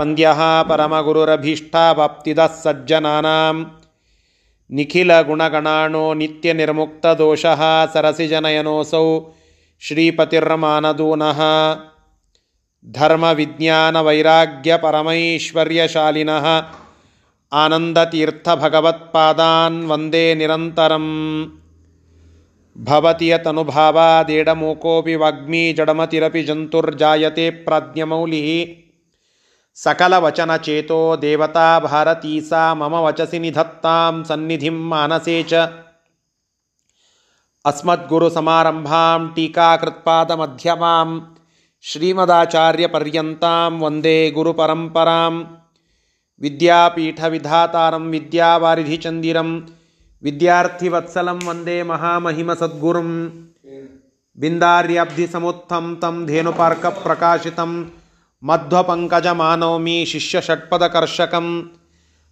वन्द्यः परमगुरुरभीष्टावाप्तिदः सज्जनानां निखिलगुणगणाणो नित्यनिर्मुक्तदोषः सरसिजनयनोऽसौ श्रीपतिर्मानदूनः धर्मविज्ञानवैराग्यपरमैश्वर्यशालिनः आनन्दतीर्थभगवत्पादान् वन्दे निरन्तरं भवति यतनुभावादेडमूकोऽपि वाग्मी जडमतिरपि जन्तुर्जायते प्राज्ञमौलिः सकलवचनचेतो देवता भारती सा मम वचसि निधत्तां सन्निधिं मानसे च। अस्मद्गुरुसमारम्भां टीकाकृत्पादमध्यमां श्रीमदाचार्यपर्यन्तां वंदे गुरुपरम्पराम् विद्यापीठविधातारं विद्यावारिधिचन्दिरं विद्यार्थिवत्सलं वंदे महामहिमसद्गुरुं। बिन्दार्यब्धिसमुत्थं तं धेनुपार्कप्रकाशितं ಮಧ್ವಪಂಕಜಮಾನವಮಿ ಶಿಷ್ಯ ಷಟ್ಪದಕರ್ಷಕಂ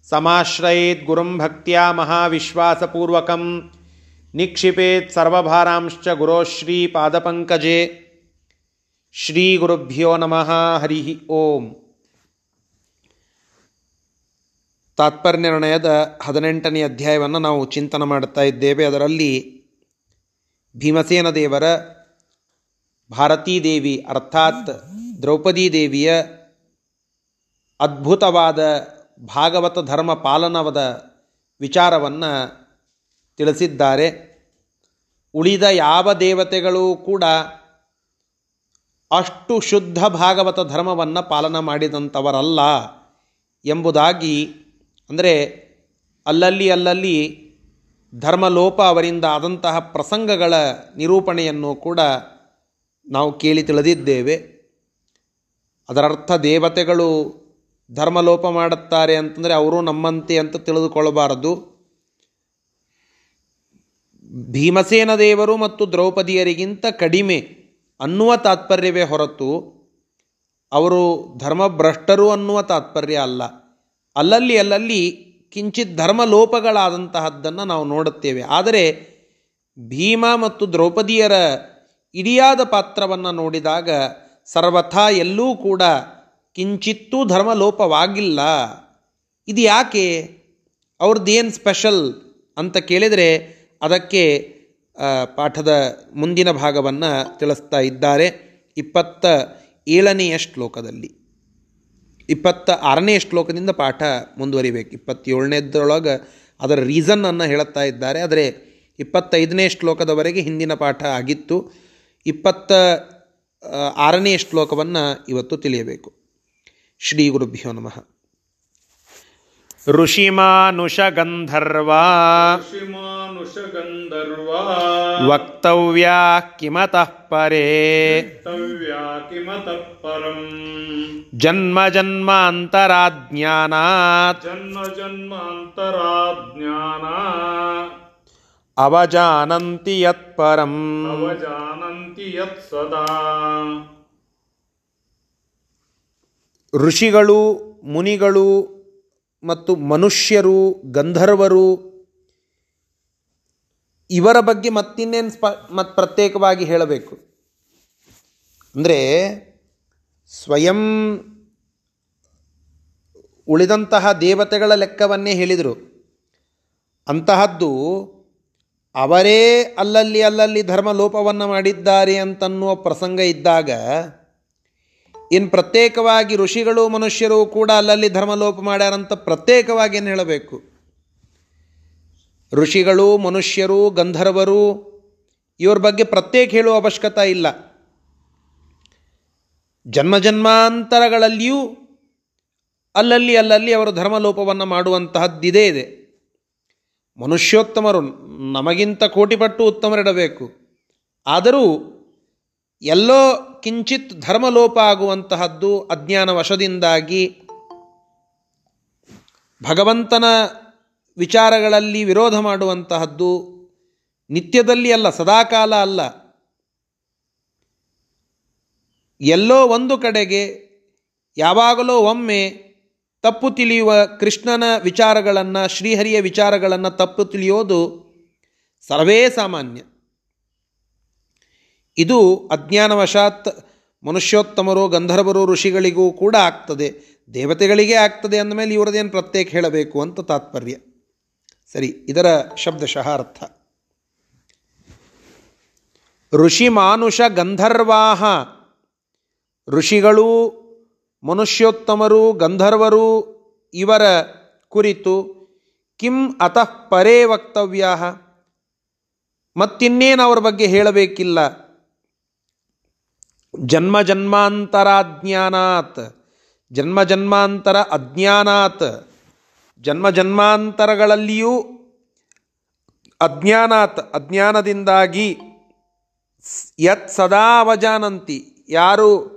ಸಮಾಶ್ರಯೇತ್ ಗುರುಂ ಭಕ್ತಿಯ ಮಹಾವಿಶ್ವಾಸಪೂರ್ವಕಂ ನಿಕ್ಷಿಪೇತ್ ಸರ್ವಭಾರಾಂಶ್ಚ ಗುರೋಶ್ರೀ ಪಾದಪಂಕಜೆ ಶ್ರೀ ಗುರುಭ್ಯೋ ನಮಃ ಹರಿ ಓಂ. ತಾತ್ಪರ್ಯ ನಿರ್ಣಯದ ಹದಿನೆಂಟನೇ ಅಧ್ಯಾಯವನ್ನು ನಾವು ಚಿಂತನ ಮಾಡುತ್ತಾ ಇದ್ದೇವೆ. ಅದರಲ್ಲಿ ಭೀಮಸೇನ ದೇವರ ಭಾರತೀ ದೇವಿ, ಅರ್ಥಾತ್ ದ್ರೌಪದಿ ದೇವಿಯ ಅದ್ಭುತವಾದ ಭಾಗವತ ಧರ್ಮ ಪಾಲನವದ ವಿಚಾರವನ್ನು ತಿಳಿಸಿದ್ದಾರೆ. ಉಳಿದ ಯಾವ ದೇವತೆಗಳು ಕೂಡ ಅಷ್ಟು ಶುದ್ಧ ಭಾಗವತ ಧರ್ಮವನ್ನು ಪಾಲನ ಮಾಡಿದಂಥವರಲ್ಲ ಎಂಬುದಾಗಿ, ಅಂದರೆ ಅಲ್ಲಲ್ಲಿ ಅಲ್ಲಲ್ಲಿ ಧರ್ಮಲೋಪ ಅವರಿಂದ ಆದಂತಹ ಪ್ರಸಂಗಗಳ ನಿರೂಪಣೆಯನ್ನು ಕೂಡ ನಾವು ಕೇಳಿ ತಿಳಿದಿದ್ದೇವೆ. ಅದರರ್ಥ ದೇವತೆಗಳು ಧರ್ಮಲೋಪ ಮಾಡುತ್ತಾರೆ ಅಂತಂದರೆ ಅವರು ನಮ್ಮಂತೆ ಅಂತ ತಿಳಿದುಕೊಳ್ಳಬಾರದು. ಭೀಮಸೇನ ದೇವರು ಮತ್ತು ದ್ರೌಪದಿಯರಿಗಿಂತ ಕಡಿಮೆ ಅನ್ನುವ ತಾತ್ಪರ್ಯವೇ ಹೊರತು ಅವರು ಧರ್ಮಭ್ರಷ್ಟರು ಅನ್ನುವ ತಾತ್ಪರ್ಯ ಅಲ್ಲ. ಅಲ್ಲಲ್ಲಿ ಅಲ್ಲಲ್ಲಿ ಕಿಂಚಿತ್ ಧರ್ಮಲೋಪಗಳಾದಂತಹದ್ದನ್ನು ನಾವು ನೋಡುತ್ತೇವೆ. ಆದರೆ ಭೀಮ ಮತ್ತು ದ್ರೌಪದಿಯರ ಇಡಿಯಾದ ಪಾತ್ರವನ್ನು ನೋಡಿದಾಗ ಸರ್ವಥಾ ಎಲ್ಲೂ ಕೂಡ ಕಿಂಚಿತ್ತೂ ಧರ್ಮಲೋಪವಾಗಿಲ್ಲ. ಇದು ಯಾಕೆ? ಅವ್ರದ್ದೇನು ಸ್ಪೆಷಲ್ ಅಂತ ಕೇಳಿದರೆ ಅದಕ್ಕೆ ಪಾಠದ ಮುಂದಿನ ಭಾಗವನ್ನು ತಿಳಿಸ್ತಾ ಇದ್ದಾರೆ ಇಪ್ಪತ್ತ ಏಳನೆಯ ಶ್ಲೋಕದಲ್ಲಿ. ಇಪ್ಪತ್ತ ಆರನೇ ಶ್ಲೋಕದಿಂದ ಪಾಠ ಮುಂದುವರಿಬೇಕು. ಇಪ್ಪತ್ತೇಳನೇದ್ರೊಳಗೆ ಅದರ ರೀಸನ್ನನ್ನು ಹೇಳುತ್ತಾ ಇದ್ದಾರೆ. ಆದರೆ ಇಪ್ಪತ್ತೈದನೇ ಶ್ಲೋಕದವರೆಗೆ ಹಿಂದಿನ ಪಾಠ ಆಗಿತ್ತು. ಇಪ್ಪತ್ತ ಆರನೇ ಶ್ಲೋಕವನ್ನು ಇವತ್ತು ತಿಳಿಯಬೇಕು. ಶ್ರೀ ಗುರುಭ್ಯೋ ನಮಃ. ಋಷಿಮಾನುಷಗಂಧರ್ವಾ ಋಷಿಮಾನುಷಗಂಧರ್ವಾ ವಕ್ತವ್ಯಾ ಕಿಮತಃ ಪರೇ ವಕ್ತವ್ಯಾ ಕಿಮತಃ ಪರಂ ಜನ್ಮ ಜನ್ಮಾಂತರಾಜ್ಞಾನಾತ್ ಜನ್ಮ ಜನ್ಮಾಂತರಾಜ್ಞಾನ ಅವಜಾನಂತಿ ಯತ್ಪರಂ ಅವಜಾನಂತಿ ಯತ್ ಸದಾ. ಋಷಿಗಳು ಮುನಿಗಳು ಮತ್ತು ಮನುಷ್ಯರು ಗಂಧರ್ವರು ಇವರ ಬಗ್ಗೆ ಮತ್ತಿನ್ನೇನು ಸ್ಪ ಮತ್ ಪ್ರತ್ಯೇಕವಾಗಿ ಹೇಳಬೇಕು? ಅಂದರೆ ಸ್ವಯಂ ಉಳಿದಂತಹ ದೇವತೆಗಳ ಲೆಕ್ಕವನ್ನೇ ಹೇಳಿದರು. ಅಂತಹದ್ದು ಅವರೇ ಅಲ್ಲಲ್ಲಿ ಅಲ್ಲಲ್ಲಿ ಧರ್ಮ ಲೋಪವನ್ನು ಮಾಡಿದ್ದಾರೆ ಅಂತನ್ನುವ ಪ್ರಸಂಗ ಇದ್ದಾಗ ಇನ್ನು ಪ್ರತ್ಯೇಕವಾಗಿ ಋಷಿಗಳು ಮನುಷ್ಯರು ಕೂಡ ಅಲ್ಲಲ್ಲಿ ಧರ್ಮಲೋಪ ಮಾಡ್ಯಾರಂತ ಪ್ರತ್ಯೇಕವಾಗಿ ಏನು ಹೇಳಬೇಕು? ಋಷಿಗಳು ಮನುಷ್ಯರು ಗಂಧರ್ವರು ಇವ್ರ ಬಗ್ಗೆ ಪ್ರತ್ಯೇಕ ಹೇಳುವ ಅವಶ್ಯಕತೆ ಇಲ್ಲ. ಜನ್ಮ ಜನ್ಮಾಂತರಗಳಲ್ಲಿಯೂ ಅಲ್ಲಲ್ಲಿ ಅಲ್ಲಲ್ಲಿ ಅವರು ಧರ್ಮಲೋಪವನ್ನು ಮಾಡುವಂತಹದ್ದಿದೇ ಇದೆ. ಮನುಷ್ಯೋತ್ತಮರು ನಮಗಿಂತ ಕೋಟಿಪಟ್ಟು ಉತ್ತಮರಿಡಬೇಕು. ಆದರೂ ಎಲ್ಲೋ ಕಿಂಚಿತ್ ಧರ್ಮಲೋಪ ಆಗುವಂತಹದ್ದು ಅಜ್ಞಾನ ವಶದಿಂದಾಗಿ ಭಗವಂತನ ವಿಚಾರಗಳಲ್ಲಿ ವಿರೋಧ ಮಾಡುವಂತಹದ್ದು ನಿತ್ಯದಲ್ಲಿ ಅಲ್ಲ, ಸದಾಕಾಲ ಅಲ್ಲ. ಎಲ್ಲೋ ಒಂದು ಕಡೆಗೆ ಯಾವಾಗಲೋ ಒಮ್ಮೆ ತಪ್ಪು ತಿಳಿಯುವ ಕೃಷ್ಣನ ವಿಚಾರಗಳನ್ನು, ಶ್ರೀಹರಿಯ ವಿಚಾರಗಳನ್ನು ತಪ್ಪು ತಿಳಿಯೋದು ಸರ್ವೇ ಸಾಮಾನ್ಯ. ಇದು ಅಜ್ಞಾನವಶಾತ್ ಮನುಷ್ಯೋತ್ತಮರು, ಗಂಧರ್ವರು, ಋಷಿಗಳಿಗೂ ಕೂಡ ಆಗ್ತದೆ. ದೇವತೆಗಳಿಗೆ ಆಗ್ತದೆ ಅಂದಮೇಲೆ ಇವರದೇನು ಪ್ರತ್ಯೇಕ ಹೇಳಬೇಕು ಅಂತ ತಾತ್ಪರ್ಯ. ಸರಿ, ಇದರ ಶಬ್ದಶಃ ಅರ್ಥ ಋಷಿ ಮಾನುಷ ಗಂಧರ್ವಾಹ, ಋಷಿಗಳು ಮನುಷ್ಯೋತ್ತಮರು, ಗಂಧರ್ವರು ಇವರ ಕುರಿತು ಕಿಂ ಅತಃ ಪರೇ ವಕ್ತವ್ಯ ಮತ್ತಿನ್ನೇನು ಅವರ ಬಗ್ಗೆ ಹೇಳಬೇಕಿಲ್ಲ. ಜನ್ಮ ಜನ್ಮಾಂತರಾಜ್ಞಾನಾತ್, ಜನ್ಮ ಜನ್ಮಾಂತರ ಅಜ್ಞಾನಾತ್. ಜನ್ಮ ಜನ್ಮಾಂತರಗಳಲ್ಲಿಯೂ ಅಜ್ಞಾನಾತ್, ಅಜ್ಞಾನದಿಂದಾಗಿ ಯತ್ ಸದಾ ಅವಜಾನಂತಿ. ಯಾರು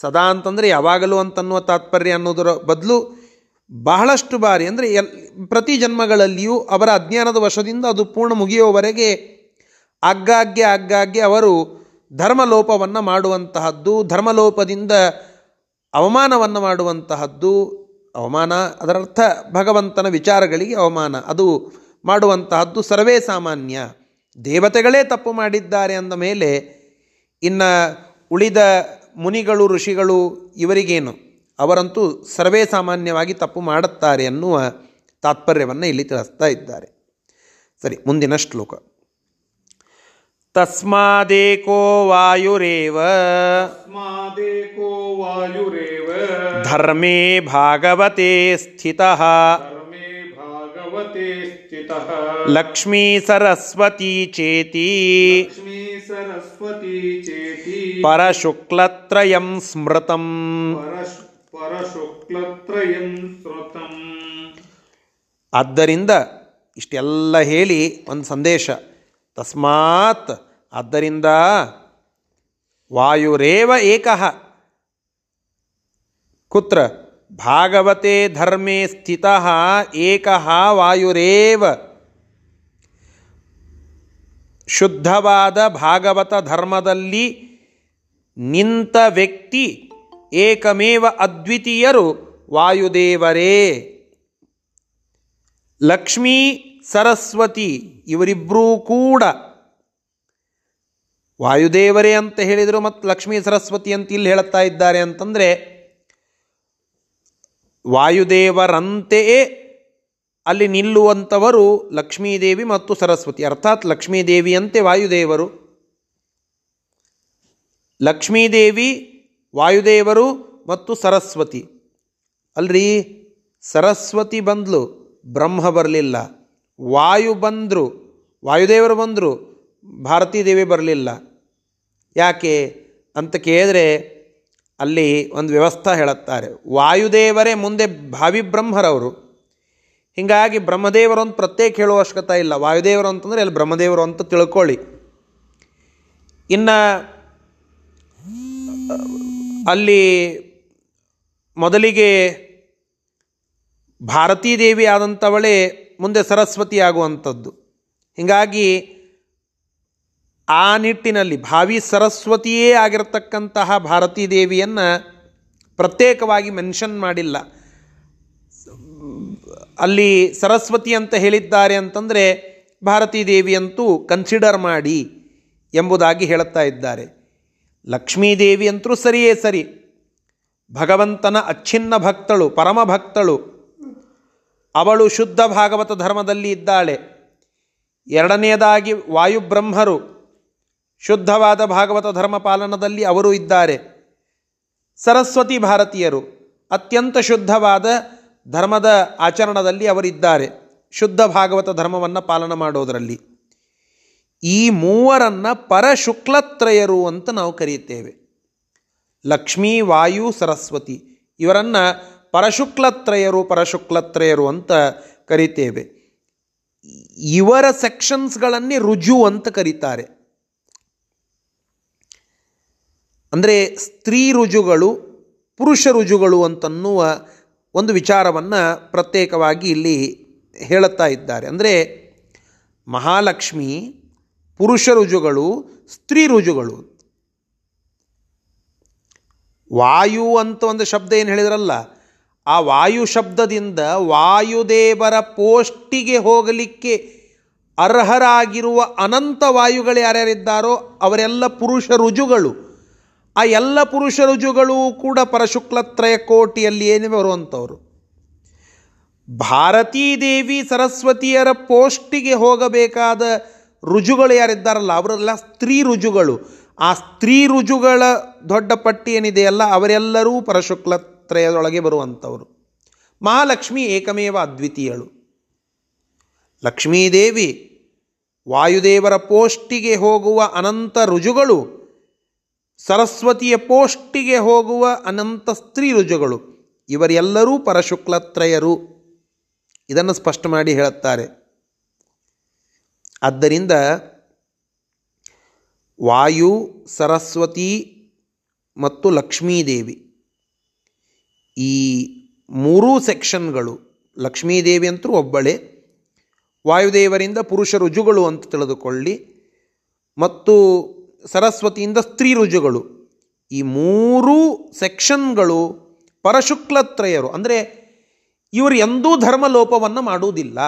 ಸದಾ ಅಂತಂದರೆ ಯಾವಾಗಲೂ ಅಂತನ್ನುವ ತಾತ್ಪರ್ಯ ಅನ್ನೋದರ ಬದಲು ಬಹಳಷ್ಟು ಬಾರಿ, ಅಂದರೆ ಎಲ್, ಪ್ರತಿ ಜನ್ಮಗಳಲ್ಲಿಯೂ ಅವರ ಅಜ್ಞಾನದ ವಶದಿಂದ ಅದು ಪೂರ್ಣ ಮುಗಿಯುವವರೆಗೆ ಆಗಾಗ್ಗೆ ಆಗಾಗ್ಗೆ ಅವರು ಧರ್ಮಲೋಪವನ್ನು ಮಾಡುವಂತಹದ್ದು, ಧರ್ಮಲೋಪದಿಂದ ಅವಮಾನವನ್ನು ಮಾಡುವಂತಹದ್ದು, ಅವಮಾನ, ಅದರರ್ಥ ಭಗವಂತನ ವಿಚಾರಗಳಿಗೆ ಅವಮಾನ, ಅದು ಮಾಡುವಂತಹದ್ದು ಸರ್ವೇ ಸಾಮಾನ್ಯ. ದೇವತೆಗಳೇ ತಪ್ಪು ಮಾಡಿದ್ದಾರೆ ಅಂದ ಮೇಲೆ ಇನ್ನು ಉಳಿದ ಮುನಿಗಳು ಋಷಿಗಳು ಇವರಿಗೇನು? ಅವರಂತೂ ಸರ್ವೇ ಸಾಮಾನ್ಯವಾಗಿ ತಪ್ಪು ಮಾಡುತ್ತಾರೆ ಅನ್ನುವ ತಾತ್ಪರ್ಯವನ್ನು ಇಲ್ಲಿ ತಿಳಿಸ್ತಾ ಇದ್ದಾರೆ. ಸರಿ ಮುಂದಿನ ಶ್ಲೋಕ. ತಸ್ಮಾದೇಕೋ ವಾಯುರೇವ. ತಸ್ಮಾದೇಕೋ ವಾಯುರೇವ. ಧರ್ಮೇ ಭಾಗವತೆ ಸ್ಥಿತಃ. ಲಕ್ಷ್ಮೀ ಸರಸ್ವತಿ ಚೇತಿ. ಲಕ್ಷ್ಮೀ सरस्वती चेति ಪರಶುಕ್ಲತ್ರಯಂ ಸ್ಮೃತಂ परश परशुक्लत्रयं श्रुतम् ಆದ್ದರಿಂದ ಇಷ್ಟೆಲ್ಲ ಹೇಳಿ ಒಂದು ಸಂದೇಶ ತಸ್ಮಾತ್ ಆದ್ದರಿಂದ ವಾಯುರೇವ ಏಕಃ ಕುತ್ರ ಭಾಗವತೆ ಧರ್ಮೇ ಸ್ಥಿತಃ ಏಕಃ ವಾಯುರೇವ ಶುದ್ಧವಾದ ಭಾಗವತ ಧರ್ಮದಲ್ಲಿ ನಿಂತ ವ್ಯಕ್ತಿ ಏಕಮೇವ ಅದ್ವಿತೀಯರು ವಾಯುದೇವರೇ. ಲಕ್ಷ್ಮೀ, ಸರಸ್ವತಿ ಇವರಿಬ್ಬರೂ ಕೂಡ ವಾಯುದೇವರೇ ಅಂತ ಹೇಳಿದರು ಮತ್ತು ಲಕ್ಷ್ಮೀ, ಸರಸ್ವತಿ ಅಂತ ಇಲ್ಲಿ ಹೇಳುತ್ತಾ ಇದ್ದಾರೆ ಅಂತಂದರೆ ವಾಯುದೇವರಂತೆಯೇ ಅಲ್ಲಿ ನಿಲ್ಲುವಂಥವರು ಲಕ್ಷ್ಮೀದೇವಿ ಮತ್ತು ಸರಸ್ವತಿ. ಅರ್ಥಾತ್ ಲಕ್ಷ್ಮೀದೇವಿಯಂತೆ ವಾಯುದೇವರು. ಲಕ್ಷ್ಮೀದೇವಿ, ವಾಯುದೇವರು ಮತ್ತು ಸರಸ್ವತಿ. ಅಲ್ರಿ? ಸರಸ್ವತಿ ಬಂದ್ಲು, ಬ್ರಹ್ಮ ಬರಲಿಲ್ಲ. ವಾಯು ಬಂದರು, ವಾಯುದೇವರು ಬಂದರು, ಭಾರತೀ ದೇವಿ ಬರಲಿಲ್ಲ. ಯಾಕೆ? ಅಂತ ಕೇಳಿದ್ರೆ ಅಲ್ಲಿ ಒಂದು ವ್ಯವಸ್ಥೆ ಹೇಳುತ್ತಾರೆ. ವಾಯುದೇವರೇ ಮುಂದೆ ಭಾವಿ ಬ್ರಹ್ಮರವರು. ಹೀಗಾಗಿ ಬ್ರಹ್ಮದೇವರು ಅಂತ ಪ್ರತ್ಯೇಕ ಹೇಳುವ ಅವಶ್ಯಕತೆ ಇಲ್ಲ. ವಾಯುದೇವರು ಅಂತಂದರೆ ಇಲ್ಲಿ ಬ್ರಹ್ಮದೇವರು ಅಂತ ತಿಳ್ಕೊಳ್ಳಿ. ಇನ್ನು, ಅಲ್ಲಿ ಮೊದಲಿಗೆ ಭಾರತೀ ದೇವಿ ಆದಂಥವಳೆ ಮುಂದೆ ಸರಸ್ವತಿ ಆಗುವಂಥದ್ದು. ಹೀಗಾಗಿ ಆ ನಿಟ್ಟಿನಲ್ಲಿ ಭಾವಿ ಸರಸ್ವತಿಯೇ ಆಗಿರತಕ್ಕಂತಹ ಭಾರತೀ ದೇವಿಯನ್ನು ಪ್ರತ್ಯೇಕವಾಗಿ ಮೆನ್ಷನ್ ಮಾಡಿಲ್ಲ. ಅಲ್ಲಿ ಸರಸ್ವತಿ ಅಂತ ಹೇಳಿದ್ದಾರೆ ಅಂತಂದರೆ ಭಾರತೀ ದೇವಿಯಂತೂ ಕನ್ಸಿಡರ್ ಮಾಡಿ ಎಂಬುದಾಗಿ ಹೇಳುತ್ತಾ ಇದ್ದಾರೆ. ಲಕ್ಷ್ಮೀದೇವಿ ಅಂತೂ ಸರಿಯೇ ಸರಿ. ಭಗವಂತನ ಅಚ್ಛಿನ್ನ ಭಕ್ತಳು, ಪರಮ ಭಕ್ತಳು. ಅವಳು ಶುದ್ಧ ಭಾಗವತ ಧರ್ಮದಲ್ಲಿ ಇದ್ದಾಳೆ. ಎರಡನೆಯದಾಗಿ ವಾಯುಬ್ರಹ್ಮರು. ಶುದ್ಧವಾದ ಭಾಗವತ ಧರ್ಮ ಪಾಲನದಲ್ಲಿ ಅವರು ಇದ್ದಾರೆ. ಸರಸ್ವತಿ ಭಾರತೀಯರು. ಅತ್ಯಂತ ಶುದ್ಧವಾದ ಧರ್ಮದ ಆಚರಣದಲ್ಲಿ ಅವರಿದ್ದಾರೆ. ಶುದ್ಧ ಭಾಗವತ ಧರ್ಮವನ್ನು ಪಾಲನ ಮಾಡೋದರಲ್ಲಿ. ಈ ಮೂವರನ್ನು ಪರಶುಕ್ಲತ್ರಯರು ಅಂತ ನಾವು ಕರೆಯುತ್ತೇವೆ. ಲಕ್ಷ್ಮೀ, ವಾಯು, ಸರಸ್ವತಿ ಇವರನ್ನು ಪರಶುಕ್ಲತ್ರಯರು ಪರಶುಕ್ಲತ್ರಯರು ಅಂತ ಕರಿತೇವೆ. ಇವರ ಸೆಕ್ಷನ್ಸ್ಗಳನ್ನೇ ರುಜು ಅಂತ ಕರೀತಾರೆ. ಅಂದರೆ ಸ್ತ್ರೀ ರುಜುಗಳು, ಪುರುಷ ರುಜುಗಳು ಅಂತನ್ನುವ ಒಂದು ವಿಚಾರವನ್ನು ಪ್ರತ್ಯೇಕವಾಗಿ ಇಲ್ಲಿ ಹೇಳುತ್ತಾ ಇದ್ದಾರೆ. ಅಂದರೆ ಮಹಾಲಕ್ಷ್ಮಿ, ಪುರುಷ ರುಜುಗಳು ಸ್ತ್ರೀ ರುಜುಗಳು ವಾಯು ಅಂತ ಒಂದು ಶಬ್ದ ಏನು ಹೇಳಿದ್ರಲ್ಲ, ಆ ವಾಯು ಶಬ್ದದಿಂದ ವಾಯುದೇವರ ಪೋಷ್ಟಿಗೆ ಹೋಗಲಿಕ್ಕೆ ಅರ್ಹರಾಗಿರುವ ಅನಂತ ವಾಯುಗಳು ಯಾರ್ಯಾರಿದ್ದಾರೋ ಅವರೆಲ್ಲ ಪುರುಷ ರುಜುಗಳು ಆ ಎಲ್ಲ ಪುರುಷ ರುಜುಗಳು ಕೂಡ ಪರಶುಕ್ಲತ್ರಯ ಕೋಟಿಯಲ್ಲಿ ಏನೇ ಬರುವಂಥವ್ರು. ಭಾರತೀ ದೇವಿ ಸರಸ್ವತಿಯರ ಪೋಸ್ಟಿಗೆ ಹೋಗಬೇಕಾದ ರುಜುಗಳು ಯಾರಿದ್ದಾರಲ್ಲ, ಅವರೆಲ್ಲ ಸ್ತ್ರೀ ರುಜುಗಳು. ಆ ಸ್ತ್ರೀ ರುಜುಗಳ ದೊಡ್ಡ ಪಟ್ಟಿ ಏನಿದೆಯಲ್ಲ ಅವರೆಲ್ಲರೂ ಪರಶುಕ್ಲತ್ರಯದೊಳಗೆ ಬರುವಂಥವರು. ಮಹಾಲಕ್ಷ್ಮಿ ಏಕಮೇವ ಅದ್ವಿತೀಯಳು. ಲಕ್ಷ್ಮೀದೇವಿ ವಾಯುದೇವರ ಪೋಸ್ಟಿಗೆ ಹೋಗುವ ಅನಂತ ರುಜುಗಳು ಸರಸ್ವತಿಯ ಪೋಷ್ಟಿಗೆ ಹೋಗುವ ಅನಂತ ಸ್ತ್ರೀ ರುಜುಗಳು. ಇವರೆಲ್ಲರೂ ಪರಶುಕ್ಲತ್ರಯರು. ಇದನ್ನು ಸ್ಪಷ್ಟ ಮಾಡಿ ಹೇಳುತ್ತಾರೆ. ಆದ್ದರಿಂದ ವಾಯು, ಸರಸ್ವತಿ ಮತ್ತು ಲಕ್ಷ್ಮೀದೇವಿ. ಈ ಮೂರೂ ಸೆಕ್ಷನ್ಗಳು, ಲಕ್ಷ್ಮೀದೇವಿ ಅಂತೂ ಒಬ್ಬಳೇ, ವಾಯುದೇವರಿಂದ ಪುರುಷ ರುಜುಗಳು ಅಂತ ತಿಳಿದುಕೊಳ್ಳಿ. ಮತ್ತು ಸರಸ್ವತಿಯಿಂದ ಸ್ತ್ರೀ ರುಜುಗಳು ಈ ಮೂರೂ ಸೆಕ್ಷನ್ಗಳು ಪರಶುಕ್ಲತ್ರಯರು. ಅಂದರೆ ಇವರು ಎಂದೂ ಧರ್ಮಲೋಪವನ್ನು ಮಾಡುವುದಿಲ್ಲ.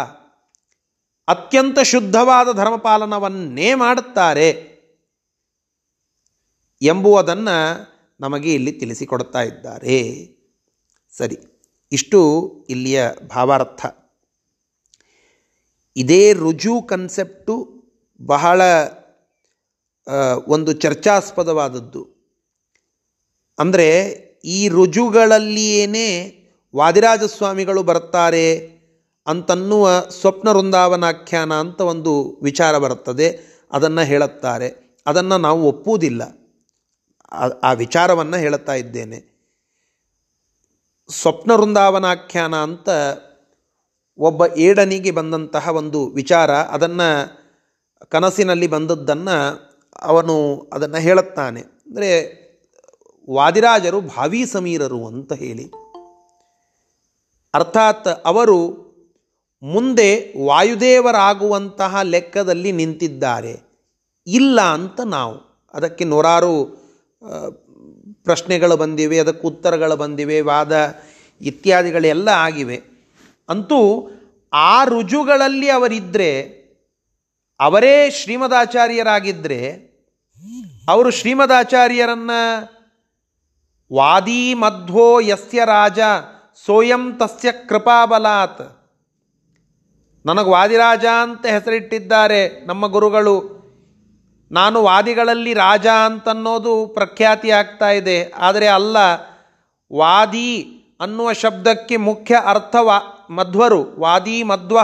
ಅತ್ಯಂತ ಶುದ್ಧವಾದ ಧರ್ಮಪಾಲನವನ್ನೇ ಮಾಡುತ್ತಾರೆ ಎಂಬುವುದನ್ನು ನಮಗೆ ಇಲ್ಲಿ ತಿಳಿಸಿಕೊಡ್ತಾ ಇದ್ದಾರೆ. ಸರಿ, ಇಷ್ಟು ಇಲ್ಲಿಯ ಭಾವಾರ್ಥ. ಇದೇ ರುಜು ಕನ್ಸೆಪ್ಟು ಬಹಳ ಒಂದು ಚರ್ಚಾಸ್ಪದವಾದದ್ದು. ಅಂದರೆ ಈ ರುಜುಗಳಲ್ಲಿಯೇ ವಾದಿರಾಜ ಸ್ವಾಮಿಗಳು ಬರ್ತಾರೆ ಅಂತನ್ನುವ ಸ್ವಪ್ನ ವೃಂದಾವನಾಖ್ಯಾನ ಅಂತ ಒಂದು ವಿಚಾರ ಬರುತ್ತದೆ. ಅದನ್ನು ಹೇಳುತ್ತಾರೆ. ಅದನ್ನು ನಾವು ಒಪ್ಪುವುದಿಲ್ಲ. ಆ ವಿಚಾರವನ್ನು ಹೇಳುತ್ತಾ ಇದ್ದೇನೆ. ಸ್ವಪ್ನ ವೃಂದಾವನಾಖ್ಯಾನ ಅಂತ ಒಬ್ಬ ಏಡನಿಗೆ ಬಂದಂತಹ ಒಂದು ವಿಚಾರ. ಅದನ್ನು ಕನಸಿನಲ್ಲಿ ಬಂದದ್ದನ್ನು ಅವನು ಅದನ್ನು ಹೇಳುತ್ತಾನೆ. ಅಂದರೆ ವಾದಿರಾಜರು ಭಾವಿ ಸಮೀರರು ಅಂತ ಹೇಳಿ. ಅರ್ಥಾತ್ ಅವರು ಮುಂದೆ ವಾಯುದೇವರಾಗುವಂತಹ ಲೆಕ್ಕದಲ್ಲಿ ನಿಂತಿದ್ದಾರೆ. ಇಲ್ಲ ಅಂತ ನಾವು. ಅದಕ್ಕೆ ನೂರಾರು ಪ್ರಶ್ನೆಗಳು ಬಂದಿವೆ, ಅದಕ್ಕೆ ಉತ್ತರಗಳು ಬಂದಿವೆ, ವಾದ ಇತ್ಯಾದಿಗಳೆಲ್ಲ ಆಗಿವೆ. ಅಂತೂ ಆ ರುಜುಗಳಲ್ಲಿ ಅವರಿದ್ದರೆ ಅವರೇ ಶ್ರೀಮದಾಚಾರ್ಯರಾಗಿದ್ದರೆ ಅವರು ಶ್ರೀಮದಾಚಾರ್ಯರನ್ನು ವಾದಿ ಮಧ್ವೋ ಯಸ್ಯ ರಾಜ ಸೋಯಂ ತಸ್ಯ ಕೃಪಾಬಲಾತ್. ನನಗೆ ವಾದಿರಾಜ ಅಂತ ಹೆಸರಿಟ್ಟಿದ್ದಾರೆ ನಮ್ಮ ಗುರುಗಳು. ನಾನು ವಾದಿಗಳಲ್ಲಿ ರಾಜ ಅಂತನ್ನೋದು ಪ್ರಖ್ಯಾತಿ ಆಗ್ತಾ ಇದೆ. ಆದರೆ ಅಲ್ಲ, ವಾದಿ ಅನ್ನುವ ಶಬ್ದಕ್ಕೆ ಮುಖ್ಯ ಅರ್ಥ ವಾ ಮಧ್ವರು ವಾದಿ ಮಧ್ವ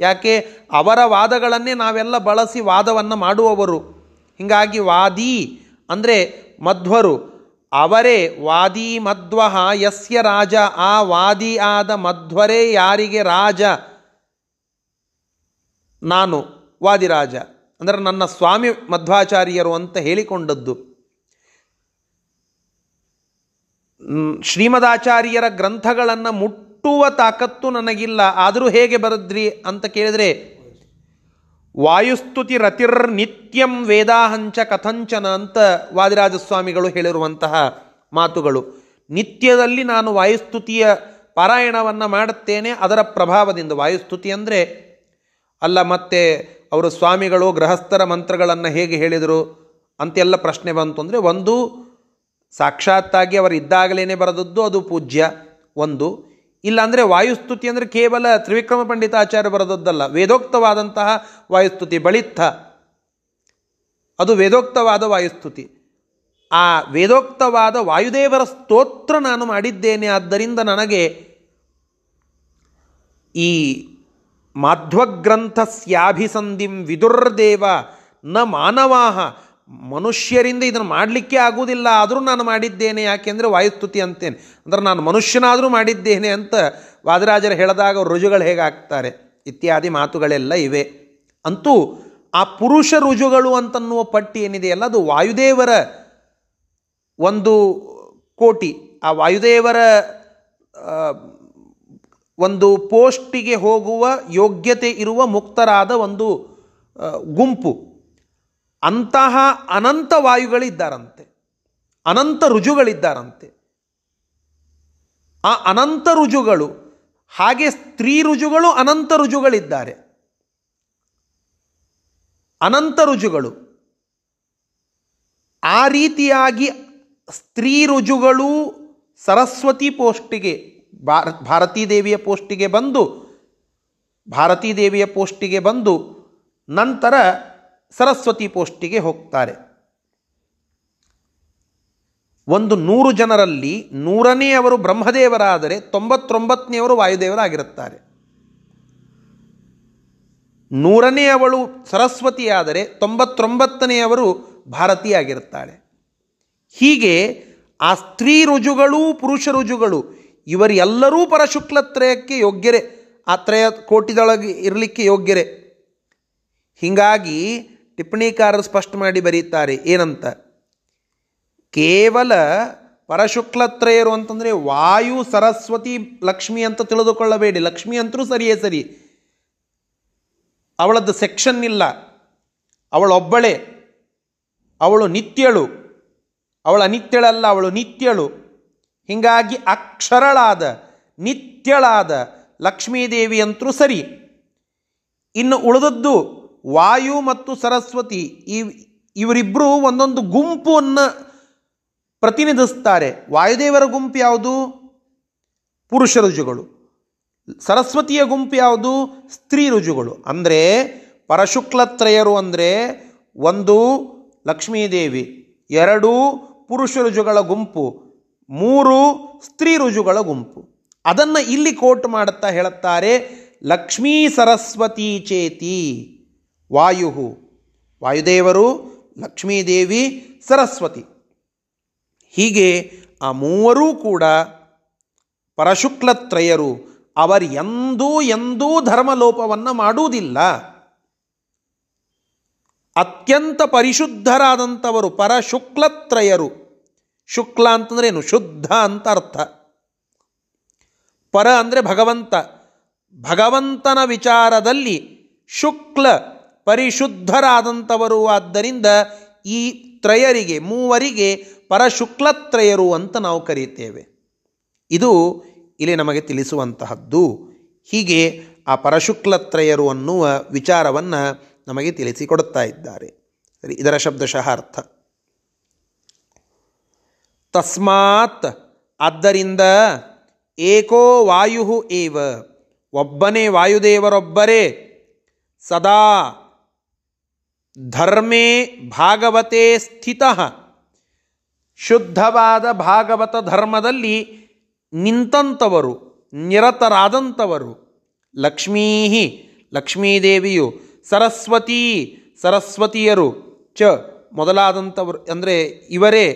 ಯಾಕೆ? ಅವರ ವಾದಗಳನ್ನೇ ನಾವೆಲ್ಲ ಬಳಸಿ ವಾದವನ್ನು ಮಾಡುವವರು. ಹೀಗಾಗಿ ವಾದಿ ಅಂದರೆ ಮಧ್ವರು. ಅವರೇ ವಾದಿ ಮಧ್ವ ಯಸ್ಯ ರಾಜ, ಆ ವಾದಿ ಆದ ಮಧ್ವರೇ ಯಾರಿಗೆ ರಾಜ? ನಾನು ವಾದಿರಾಜ ಅಂದರೆ ನನ್ನ ಸ್ವಾಮಿ ಮಧ್ವಾಚಾರ್ಯರು ಅಂತ ಹೇಳಿಕೊಂಡದ್ದು. ಶ್ರೀಮದಾಚಾರ್ಯರ ಗ್ರಂಥಗಳನ್ನು ಮುಟ್ಟುವ ತಾಕತ್ತು ನನಗಿಲ್ಲ. ಆದರೂ ಹೇಗೆ ಬರದ್ರಿ ಅಂತ ಕೇಳಿದರೆ ವಾಯುಸ್ತುತಿ ರತಿರ್ ನಿತ್ಯಂ ವೇದಾಹಂಚ ಕಥಂಚನ ಅಂತ ವಾದಿರಾಜ ಸ್ವಾಮಿಗಳು ಹೇಳಿರುವಂತಹ ಮಾತುಗಳು. ನಿತ್ಯದಲ್ಲಿ ನಾನು ವಾಯುಸ್ತುತಿಯ ಪಾರಾಯಣವನ್ನು ಮಾಡುತ್ತೇನೆ, ಅದರ ಪ್ರಭಾವದಿಂದ. ವಾಯುಸ್ತುತಿ ಅಂದರೆ, ಅಲ್ಲ ಮತ್ತೆ ಅವರು ಸ್ವಾಮಿಗಳು ಗೃಹಸ್ಥರ ಮಂತ್ರಗಳನ್ನು ಹೇಗೆ ಹೇಳಿದರು ಅಂತೆಲ್ಲ ಪ್ರಶ್ನೆ ಬಂತು ಅಂದರೆ, ಒಂದು ಸಾಕ್ಷಾತ್ತಾಗಿ ಅವರು ಇದ್ದಾಗಲೇ ಬರೆದದ್ದು ಅದು ಪೂಜ್ಯ. ಒಂದು ಇಲ್ಲಾಂದರೆ ವಾಯುಸ್ತುತಿ ಅಂದರೆ ಕೇವಲ ತ್ರಿವಿಕ್ರಮ ಪಂಡಿತಾಚಾರ್ಯ ಬರೆದದ್ದಲ್ಲ, ವೇದೋಕ್ತವಾದಂತಹ ವಾಯುಸ್ತುತಿ ಬಳಿತ್ಥ ಅದು ವೇದೋಕ್ತವಾದ ವಾಯುಸ್ತುತಿ. ಆ ವೇದೋಕ್ತವಾದ ವಾಯುದೇವರ ಸ್ತೋತ್ರ ನಾನು ಮಾಡಿದ್ದೇನೆ, ಆದ್ದರಿಂದ ನನಗೆ ಈ ಮಾಧ್ವಗ್ರಂಥಸ್ಯಾಭಿಸಂಧಿಂ ವಿದುರ್ದೇವ ನ ಮಾನವಾಹ ಮನುಷ್ಯರಿಂದ ಇದನ್ನು ಮಾಡಲಿಕ್ಕೆ ಆಗುವುದಿಲ್ಲ, ಆದರೂ ನಾನು ಮಾಡಿದ್ದೇನೆ ಯಾಕೆಂದರೆ ವಾಯುಸ್ತುತಿ ಅಂತೇನೆ. ಅಂದರೆ ನಾನು ಮನುಷ್ಯನಾದರೂ ಮಾಡಿದ್ದೇನೆ ಅಂತ ವಾದರಾಜರು ಹೇಳಿದಾಗ ರುಜುಗಳು ಹೇಗಾಗ್ತಾರೆ ಇತ್ಯಾದಿ ಮಾತುಗಳೆಲ್ಲ ಇವೆ. ಅಂತೂ ಆ ಪುರುಷ ರುಜುಗಳು ಅಂತನ್ನುವ ಪಟ್ಟಿ ಏನಿದೆಯಲ್ಲ ಅದು ವಾಯುದೇವರ ಒಂದು ಕೋಟಿ. ಆ ವಾಯುದೇವರ ಒಂದು ಪೋಸ್ಟಿಗೆ ಹೋಗುವ ಯೋಗ್ಯತೆ ಇರುವ ಮುಕ್ತರಾದ ಒಂದು ಗುಂಪು. ಅಂತಹ ಅನಂತ ವಾಯುಗಳಿದ್ದಾರಂತೆ, ಅನಂತ ರುಜುಗಳಿದ್ದಾರಂತೆ ಆ ಅನಂತ ರುಜುಗಳು ಹಾಗೆ ಸ್ತ್ರೀ ರುಜುಗಳು ಅನಂತ ರುಜುಗಳಿದ್ದಾರೆ ಅನಂತ ರುಜುಗಳು ಆ ರೀತಿಯಾಗಿ ಸ್ತ್ರೀ ರುಜುಗಳು ಸರಸ್ವತಿ ಪೋಸ್ಟಿಗೆ ಭಾರ, ಭಾರತೀ ದೇವಿಯ ಪೋಸ್ಟಿಗೆ ಬಂದು, ಭಾರತೀ ದೇವಿಯ ಪೋಸ್ಟಿಗೆ ಬಂದು, ನಂತರ ಸರಸ್ವತಿ ಪೋಸ್ಟಿಗೆ ಹೋಗ್ತಾರೆ. ಒಂದು ನೂರು ಜನರಲ್ಲಿ ನೂರನೇ ಅವರು ಬ್ರಹ್ಮದೇವರಾದರೆ ತೊಂಬತ್ತೊಂಬತ್ತನೆಯವರು ವಾಯುದೇವರಾಗಿರುತ್ತಾರೆ. ನೂರನೇ ಅವಳು ಸರಸ್ವತಿಯಾದರೆ ತೊಂಬತ್ತೊಂಬತ್ತನೆಯವರು ಭಾರತೀಯಾಗಿರುತ್ತಾಳೆ. ಹೀಗೆ ಆ ಸ್ತ್ರೀ ರುಜುಗಳು ಪುರುಷ ರುಜುಗಳು ಇವರೆಲ್ಲರೂ ಪರಶುಕ್ಲತ್ರಯಕ್ಕೆ ಯೋಗ್ಯರೇ, ಆ ತ್ರಯ ಕೋಟಿದೊಳಗೆ ಇರಲಿಕ್ಕೆ ಯೋಗ್ಯರೇ. ಹೀಗಾಗಿ ಟಿಪ್ಪಣಿಕಾರರು ಸ್ಪಷ್ಟ ಮಾಡಿ ಬರೀತಾರೆ. ಏನಂತ? ಕೇವಲ ಪರಶುಕ್ಲತ್ರಯರು ಅಂತಂದರೆ ವಾಯು, ಸರಸ್ವತಿ, ಲಕ್ಷ್ಮಿ ಅಂತ ತಿಳಿದುಕೊಳ್ಳಬೇಡಿ. ಲಕ್ಷ್ಮಿ ಅಂತರೂ ಸರಿಯೇ ಸರಿ. ಅವಳದ್ದು ಸೆಕ್ಷನ್ ಇಲ್ಲ. ಅವಳೊಬ್ಬಳೆ ಅವಳು ನಿತ್ಯಳು. ಅವಳ ನಿತ್ಯಳಲ್ಲ ಅವಳು ನಿತ್ಯಳು. ಹೀಗಾಗಿ ಅಕ್ಷರಳಾದ, ನಿತ್ಯಳಾದ ಲಕ್ಷ್ಮೀದೇವಿ ಅಂತರೂ ಸರಿ. ಇನ್ನು ಉಳಿದದ್ದು ವಾಯು ಮತ್ತು ಸರಸ್ವತಿ ಈ ಇವರಿಬ್ಬರು ಒಂದೊಂದು ಗುಂಪನ್ನು ಪ್ರತಿನಿಧಿಸ್ತಾರೆ. ವಾಯುದೇವರ ಗುಂಪು ಯಾವುದು? ಪುರುಷ ರುಜುಗಳು ಸರಸ್ವತಿಯ ಗುಂಪು ಯಾವುದು? ಸ್ತ್ರೀ ರುಜುಗಳು ಅಂದರೆ ಪರಶುಕ್ಲತ್ರಯರು ಅಂದರೆ ಒಂದು ಲಕ್ಷ್ಮೀದೇವಿ, ಎರಡು ಪುರುಷ ರುಜುಗಳ ಗುಂಪು, ಮೂರು ಸ್ತ್ರೀ ರುಜುಗಳ ಗುಂಪು. ಅದನ್ನು ಇಲ್ಲಿ ಕೋಟ್ ಮಾಡುತ್ತಾ ಹೇಳುತ್ತಾರೆ ಲಕ್ಷ್ಮೀ ಸರಸ್ವತಿ ಚೇತಿ. ವಾಯು ವಾಯುದೇವರು, ಲಕ್ಷ್ಮೀದೇವಿ, ಸರಸ್ವತಿ. ಹೀಗೆ ಆ ಮೂವರೂ ಕೂಡ ಪರಶುಕ್ಲತ್ರಯರು ಅವರು ಎಂದೂ ಎಂದೂ ಧರ್ಮಲೋಪವನ್ನು ಮಾಡುವುದಿಲ್ಲ. ಅತ್ಯಂತ ಪರಿಶುದ್ಧರಾದಂಥವರು ಪರಶುಕ್ಲತ್ರಯರು. ಶುಕ್ಲ ಅಂತಂದ್ರೇನು ಶುದ್ಧ ಅಂತ ಅರ್ಥ. ಪರ ಅಂದರೆ ಭಗವಂತ. ಭಗವಂತನ ವಿಚಾರದಲ್ಲಿ ಶುಕ್ಲ ಪರಿಶುದ್ಧರಾದಂಥವರು. ಆದ್ದರಿಂದ ಈ ತ್ರಯರಿಗೆ, ಮೂವರಿಗೆ ಪರಶುಕ್ಲತ್ರಯರು ಅಂತ ನಾವು ಕರೀತೇವೆ ಇದು ಇಲ್ಲಿ ನಮಗೆ ತಿಳಿಸುವಂತಹದ್ದು. ಹೀಗೆ ಆ ಪರಶುಕ್ಲತ್ರಯರು ಅನ್ನುವ ವಿಚಾರವನ್ನು ನಮಗೆ ತಿಳಿಸಿಕೊಡುತ್ತಾ ಇದ್ದಾರೆ. ಸರಿ, ಇದರ ಶಬ್ದಶಃ ಅರ್ಥ. ತಸ್ಮಾತ್, ಆದ್ದರಿಂದ ಏಕೋ ವಾಯು ಏವ, ಒಬ್ಬನೇ ವಾಯುದೇವರೊಬ್ಬರೇ, ಸದಾ ಧರ್ಮೇ ಭಾಗವತೆ ಸ್ಥಿತ. ಶುದ್ಧವಾದ ಭಾಗವತ ಧರ್ಮದಲ್ಲಿ ನಿಂತಂಥವರು ನಿರತರಾದಂಥವರು ಲಕ್ಷ್ಮೀ ಲಕ್ಷ್ಮೀದೇವಿಯು, ಸರಸ್ವತಿ, ಸರಸ್ವತಿಯರು ಚ ಮೊದಲಾದಂಥವರು ಅಂದರೆ ಇವರೇ,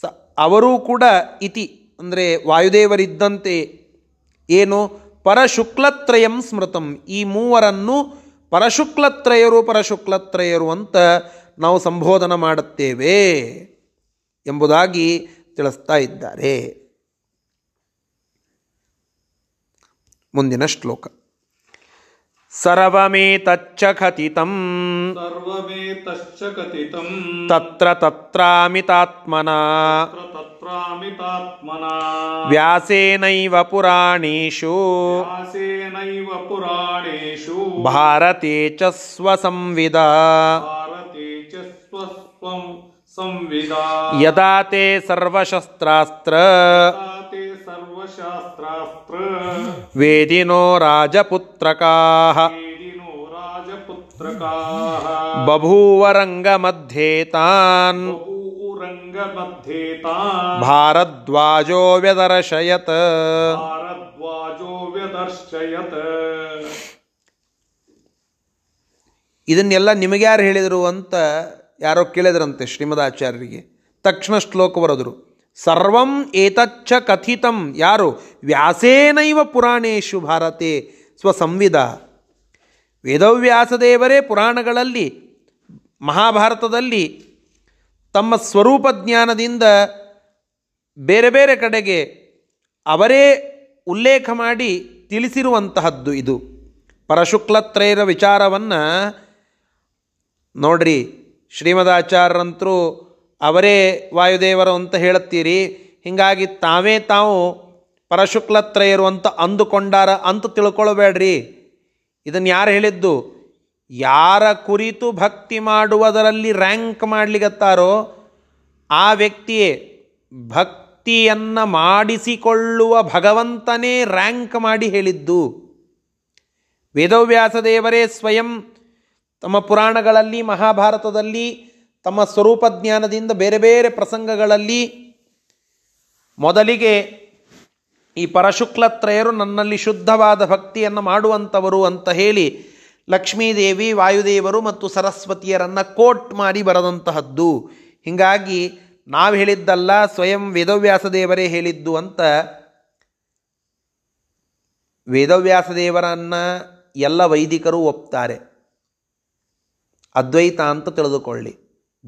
ಸ ಅವರೂ ಕೂಡ ಇತಿ, ಅಂದರೆ ವಾಯುದೇವರಿದ್ದಂತೆ, ಏನು ಪರಶುಕ್ಲತ್ರಯಂ ಸ್ಮೃತಂ. ಈ ಮೂವರನ್ನು ಪರಶುಕ್ಲತ್ರಯರು ಪರಶುಕ್ಲತ್ರಯರು ಅಂತ ನಾವು ಸಂಬೋಧನ ಮಾಡುತ್ತೇವೆ ಎಂಬುದಾಗಿ ತಿಳಿಸ್ತಾ ಇದ್ದಾರೆ. ಮುಂದಿನ ಶ್ಲೋಕ. ಸರ್ವಮೇತಚ್ಚ ಕಥಿತಂ ಸರ್ವಮೇತಚ್ಚ ತತ್ರ ತತ್ರಾಮಿತಾತ್ಮನ. ತತ್ರ तत्रामितात्मना। व्यासेनैव पुराणेषु। व्यासेनैव पुराणेषु। भारते च स्वसंविदा। भारते च स्वस्वं संविदा। यदा ते सर्वशस्त्रास्त्र। सर्वशास्त्रास्त्र। वेदिनो राजपुत्रकाः। बभूवरङ्गमध्ये तान्। ಬಭೂವರಂಗಮಧ್ಯೆ ತಾನ್ ऊरङ्गमध्येतान् ಭಾರದ್ವಾಜೋ ವ್ಯದರ್ಶಯತ್ भारद्वाजो व्यदर्शयत् ಇದನ್ನೆಲ್ಲ ನಿಮಗ್ಯಾರು ಹೇಳಿದರು ಅಂತ ಯಾರೋ ಕೇಳಿದ್ರಂತೆ ಶ್ರೀಮದಾಚಾರ್ಯರಿಗೆ ತಕ್ಷಣ ಶ್ಲೋಕ ಬರೆದರು ಸರ್ವಂ ಏತಚ್ಚ ಕಥಿತಂ ಯಾರು ವ್ಯಾಸೇನೈವ ಪುರಾಣೇಶು ಭಾರತೆ ಸ್ವಸಂವಿಧ ವೇದವ್ಯಾಸದೇವರೇ ಪುರಾಣಗಳಲ್ಲಿ ಮಹಾಭಾರತದಲ್ಲಿ ತಮ್ಮ ಸ್ವರೂಪ ಜ್ಞಾನದಿಂದ ಬೇರೆ ಬೇರೆ ಕಡೆಗೆ ಅವರೇ ಉಲ್ಲೇಖ ಮಾಡಿ ತಿಳಿಸಿರುವಂತಹದ್ದು ಇದು. ಪರಶುಕ್ಲತ್ರಯರ ವಿಚಾರವನ್ನು ನೋಡ್ರಿ, ಶ್ರೀಮದಾಚಾರ್ಯರಂತರೂ ಅವರೇ ವಾಯುದೇವರು ಅಂತ ಹೇಳುತ್ತೀರಿ. ಹೀಗಾಗಿ ತಾವೇ ತಾವು ಪರಶುಕ್ಲತ್ರಯರು ಅಂತ ಅಂದುಕೊಂಡಾರ ಅಂತ ತಿಳ್ಕೊಳ್ಬೇಡ್ರಿ. ಇದನ್ನು ಯಾರು ಹೇಳಿದ್ದು? ಯಾರ ಕುರಿತು ಭಕ್ತಿ ಮಾಡುವುದರಲ್ಲಿ ರ್ಯಾಂಕ್ ಮಾಡಲಿಗತ್ತಾರೋ ಆ ವ್ಯಕ್ತಿಯೇ ಭಕ್ತಿಯನ್ನು ಮಾಡಿಸಿಕೊಳ್ಳುವ ಭಗವಂತನೇ ರ್ಯಾಂಕ್ ಮಾಡಿ ಹೇಳಿದ್ದು. ವೇದವ್ಯಾಸ ದೇವರೇ ಸ್ವಯಂ ತಮ್ಮ ಪುರಾಣಗಳಲ್ಲಿ, ಮಹಾಭಾರತದಲ್ಲಿ, ತಮ್ಮ ಸ್ವರೂಪ ಜ್ಞಾನದಿಂದ ಬೇರೆ ಬೇರೆ ಪ್ರಸಂಗಗಳಲ್ಲಿ ಮೊದಲಿಗೆ ಈ ಪರಶುಕ್ಲತ್ರಯರು ನನ್ನಲ್ಲಿ ಶುದ್ಧವಾದ ಭಕ್ತಿಯನ್ನು ಮಾಡುವಂಥವರು ಅಂತ ಹೇಳಿ ಲಕ್ಷ್ಮೀದೇವಿ, ವಾಯುದೇವರು ಮತ್ತು ಸರಸ್ವತಿಯರನ್ನು ಕೋಟ್ ಮಾಡಿ ಬರದಂತಹದ್ದು. ಹೀಗಾಗಿ ನಾವು ಹೇಳಿದ್ದಲ್ಲ, ಸ್ವಯಂ ವೇದವ್ಯಾಸ ದೇವರೇ ಹೇಳಿದ್ದು ಅಂತ. ವೇದವ್ಯಾಸ ದೇವರನ್ನು ಎಲ್ಲ ವೈದಿಕರು ಒಪ್ತಾರೆ. ಅದ್ವೈತ ಅಂತ ತಿಳಿದುಕೊಳ್ಳಿ.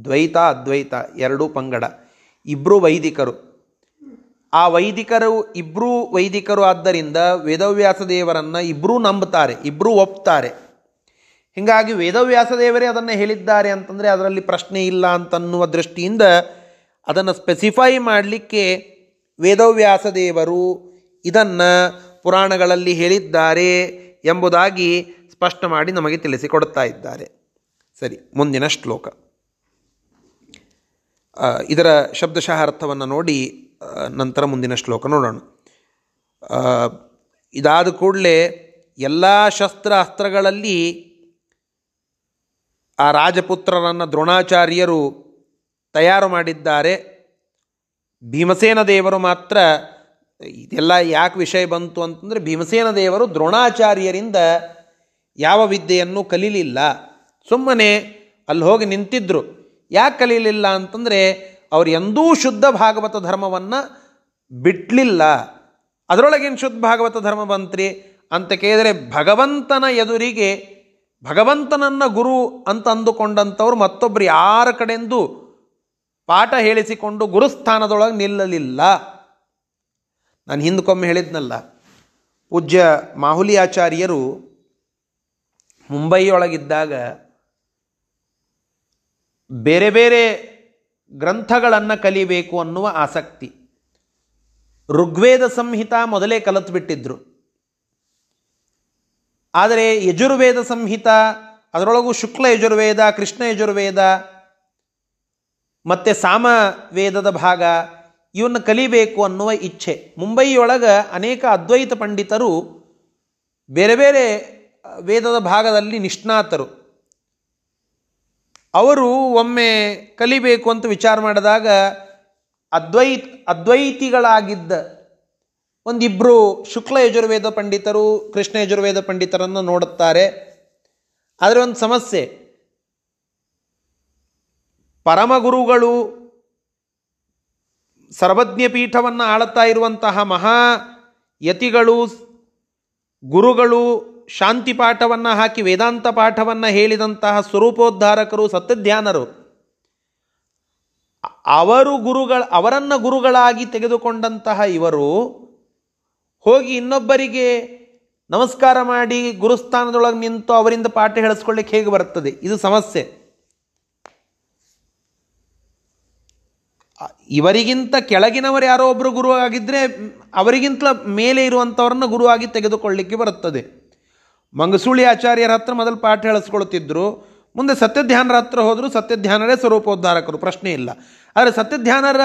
ದ್ವೈತ, ಅದ್ವೈತ, ಎರಡೂ ಪಂಗಡ. ಇಬ್ಬರು ವೈದಿಕರು. ಆ ವೈದಿಕರು ಇಬ್ಬರೂ ವೈದಿಕರು ಆದ್ದರಿಂದ ವೇದವ್ಯಾಸ ದೇವರನ್ನು ಇಬ್ಬರೂ ನಂಬುತ್ತಾರೆ ಇಬ್ಬರೂ ಒಪ್ತಾರೆ. ಹೀಗಾಗಿ ವೇದವ್ಯಾಸ ದೇವರೇ ಅದನ್ನು ಹೇಳಿದ್ದಾರೆ ಅಂತಂದರೆ ಅದರಲ್ಲಿ ಪ್ರಶ್ನೆ ಇಲ್ಲ ಅಂತನ್ನುವ ದೃಷ್ಟಿಯಿಂದ ಅದನ್ನು ಸ್ಪೆಸಿಫೈ ಮಾಡಲಿಕ್ಕೆ ವೇದವ್ಯಾಸ ದೇವರು ಇದನ್ನು ಪುರಾಣಗಳಲ್ಲಿ ಹೇಳಿದ್ದಾರೆ ಎಂಬುದಾಗಿ ಸ್ಪಷ್ಟ ಮಾಡಿ ನಮಗೆ ತಿಳಿಸಿಕೊಡುತ್ತಾ ಇದ್ದಾರೆ. ಸರಿ, ಮುಂದಿನ ಶ್ಲೋಕ. ಇದರ ಶಬ್ದಶಃ ಅರ್ಥವನ್ನು ನೋಡಿ ನಂತರ ಮುಂದಿನ ಶ್ಲೋಕ ನೋಡೋಣ. ಇದಾದ ಕೂಡಲೇ ಎಲ್ಲ ಶಸ್ತ್ರ ಅಸ್ತ್ರಗಳಲ್ಲಿ ಆ ರಾಜಪುತ್ರರನ್ನು ದ್ರೋಣಾಚಾರ್ಯರು ತಯಾರು ಮಾಡಿದ್ದಾರೆ. ಭೀಮಸೇನ ದೇವರು ಮಾತ್ರ ಇದೆಲ್ಲ ಯಾಕೆ ವಿಷಯ ಬಂತು ಅಂತಂದರೆ ಭೀಮಸೇನ ದೇವರು ದ್ರೋಣಾಚಾರ್ಯರಿಂದ ಯಾವ ವಿದ್ಯೆಯನ್ನು ಕಲೀಲಿಲ್ಲ. ಸುಮ್ಮನೆ ಅಲ್ಲಿ ಹೋಗಿ ನಿಂತಿದ್ದರು ಯಾಕೆ ಕಲೀಲಿಲ್ಲ ಅಂತಂದರೆ ಅವರು ಎಂದೂ ಶುದ್ಧ ಭಾಗವತ ಧರ್ಮವನ್ನು ಬಿಡಲಿಲ್ಲ ಅದರೊಳಗೇನು ಶುದ್ಧ ಭಾಗವತ ಧರ್ಮ ಬಂತ್ರಿ? ಅಂತ ಕೇಳಿದರೆ ಭಗವಂತನ ಎದುರಿಗೆ ಭಗವಂತನನ್ನ ಗುರು ಅಂತ ಅಂದುಕೊಂಡಂಥವ್ರು ಮತ್ತೊಬ್ಬರು ಯಾರ ಕಡೆಂದು ಪಾಠ ಹೇಳಿಸಿಕೊಂಡು ಗುರುಸ್ಥಾನದೊಳಗೆ ನಿಲ್ಲಲಿಲ್ಲ. ನಾನು ಹಿಂದಕ್ಕೊಮ್ಮೆ ಹೇಳಿದ್ನಲ್ಲ, ಪೂಜ್ಯ ಮಾಹುಲಿ ಆಚಾರ್ಯರು ಮುಂಬೈಯೊಳಗಿದ್ದಾಗ ಬೇರೆ ಬೇರೆ ಗ್ರಂಥಗಳನ್ನು ಕಲಿಬೇಕು ಅನ್ನುವ ಆಸಕ್ತಿ. ಋಗ್ವೇದ ಸಂಹಿತ ಮೊದಲೇ ಕಲಿತ್ಬಿಟ್ಟಿದ್ರು. ಆದರೆ ಯಜುರ್ವೇದ ಸಂಹಿತ, ಅದರೊಳಗೂ ಶುಕ್ಲ ಯಜುರ್ವೇದ, ಕೃಷ್ಣ ಯಜುರ್ವೇದ, ಮತ್ತು ಸಾಮ ವೇದದ ಭಾಗ, ಇವನ್ನು ಕಲಿಬೇಕು ಅನ್ನುವ ಇಚ್ಛೆ. ಮುಂಬೈಯೊಳಗೆ ಅನೇಕ ಅದ್ವೈತ ಪಂಡಿತರು ಬೇರೆ ಬೇರೆ ವೇದದ ಭಾಗದಲ್ಲಿ ನಿಷ್ಣಾತರು. ಅವರು ಒಮ್ಮೆ ಕಲಿಬೇಕು ಅಂತ ವಿಚಾರ ಮಾಡಿದಾಗ ಅದ್ವೈತ್ ಅದ್ವೈತಿಗಳಾಗಿದ್ದ ಒಂದಿಬ್ಬರು ಶುಕ್ಲ ಯಜುರ್ವೇದ ಪಂಡಿತರು, ಕೃಷ್ಣ ಯಜುರ್ವೇದ ಪಂಡಿತರನ್ನು ನೋಡುತ್ತಾರೆ. ಆದರೆ ಒಂದು ಸಮಸ್ಯೆ. ಪರಮಗುರುಗಳು ಸರ್ವಜ್ಞ ಪೀಠವನ್ನು ಆಳುತ್ತಾ ಇರುವಂತಹ ಮಹಾ ಯತಿಗಳು, ಗುರುಗಳು ಶಾಂತಿ ಪಾಠವನ್ನು ಹಾಕಿ ವೇದಾಂತ ಪಾಠವನ್ನು ಹೇಳಿದಂತಹ ಸ್ವರೂಪೋದ್ಧಾರಕರು, ಸತ್ಯಧ್ಯಾನರು, ಅವರು ಗುರುಗಳ ಅವರನ್ನು ಗುರುಗಳಾಗಿ ತೆಗೆದುಕೊಂಡಂತಹ ಇವರು ಹೋಗಿ ಇನ್ನೊಬ್ಬರಿಗೆ ನಮಸ್ಕಾರ ಮಾಡಿ ಗುರುಸ್ಥಾನದೊಳಗೆ ನಿಂತು ಅವರಿಂದ ಪಾಠ ಹೇಳಿಸ್ಕೊಳ್ಳಿಕ್ಕೆ ಹೇಗೆ ಬರ್ತದೆ ಇದು ಸಮಸ್ಯೆ. ಇವರಿಗಿಂತ ಕೆಳಗಿನವರು ಯಾರೋ ಒಬ್ಬರು ಗುರು ಆಗಿದ್ದರೆ ಅವರಿಗಿಂತ ಮೇಲೆ ಇರುವಂಥವ್ರನ್ನ ಗುರುವಾಗಿ ತೆಗೆದುಕೊಳ್ಳಿಕ್ಕೆ ಬರುತ್ತದೆ. ಮಂಗಸೂಳಿ ಆಚಾರ್ಯರ ಹತ್ರ ಮೊದಲು ಪಾಠ ಹೇಳಿಸ್ಕೊಳ್ತಿದ್ರು. ಮುಂದೆ ಸತ್ಯಧ್ಯಾನರ ಹತ್ರ ಹೋದರೂ ಸತ್ಯಧ್ಯಾನರೇ ಸ್ವರೂಪೋದ್ಧಾರಕರು, ಪ್ರಶ್ನೆ ಇಲ್ಲ. ಆದರೆ ಸತ್ಯಧ್ಯಾನರ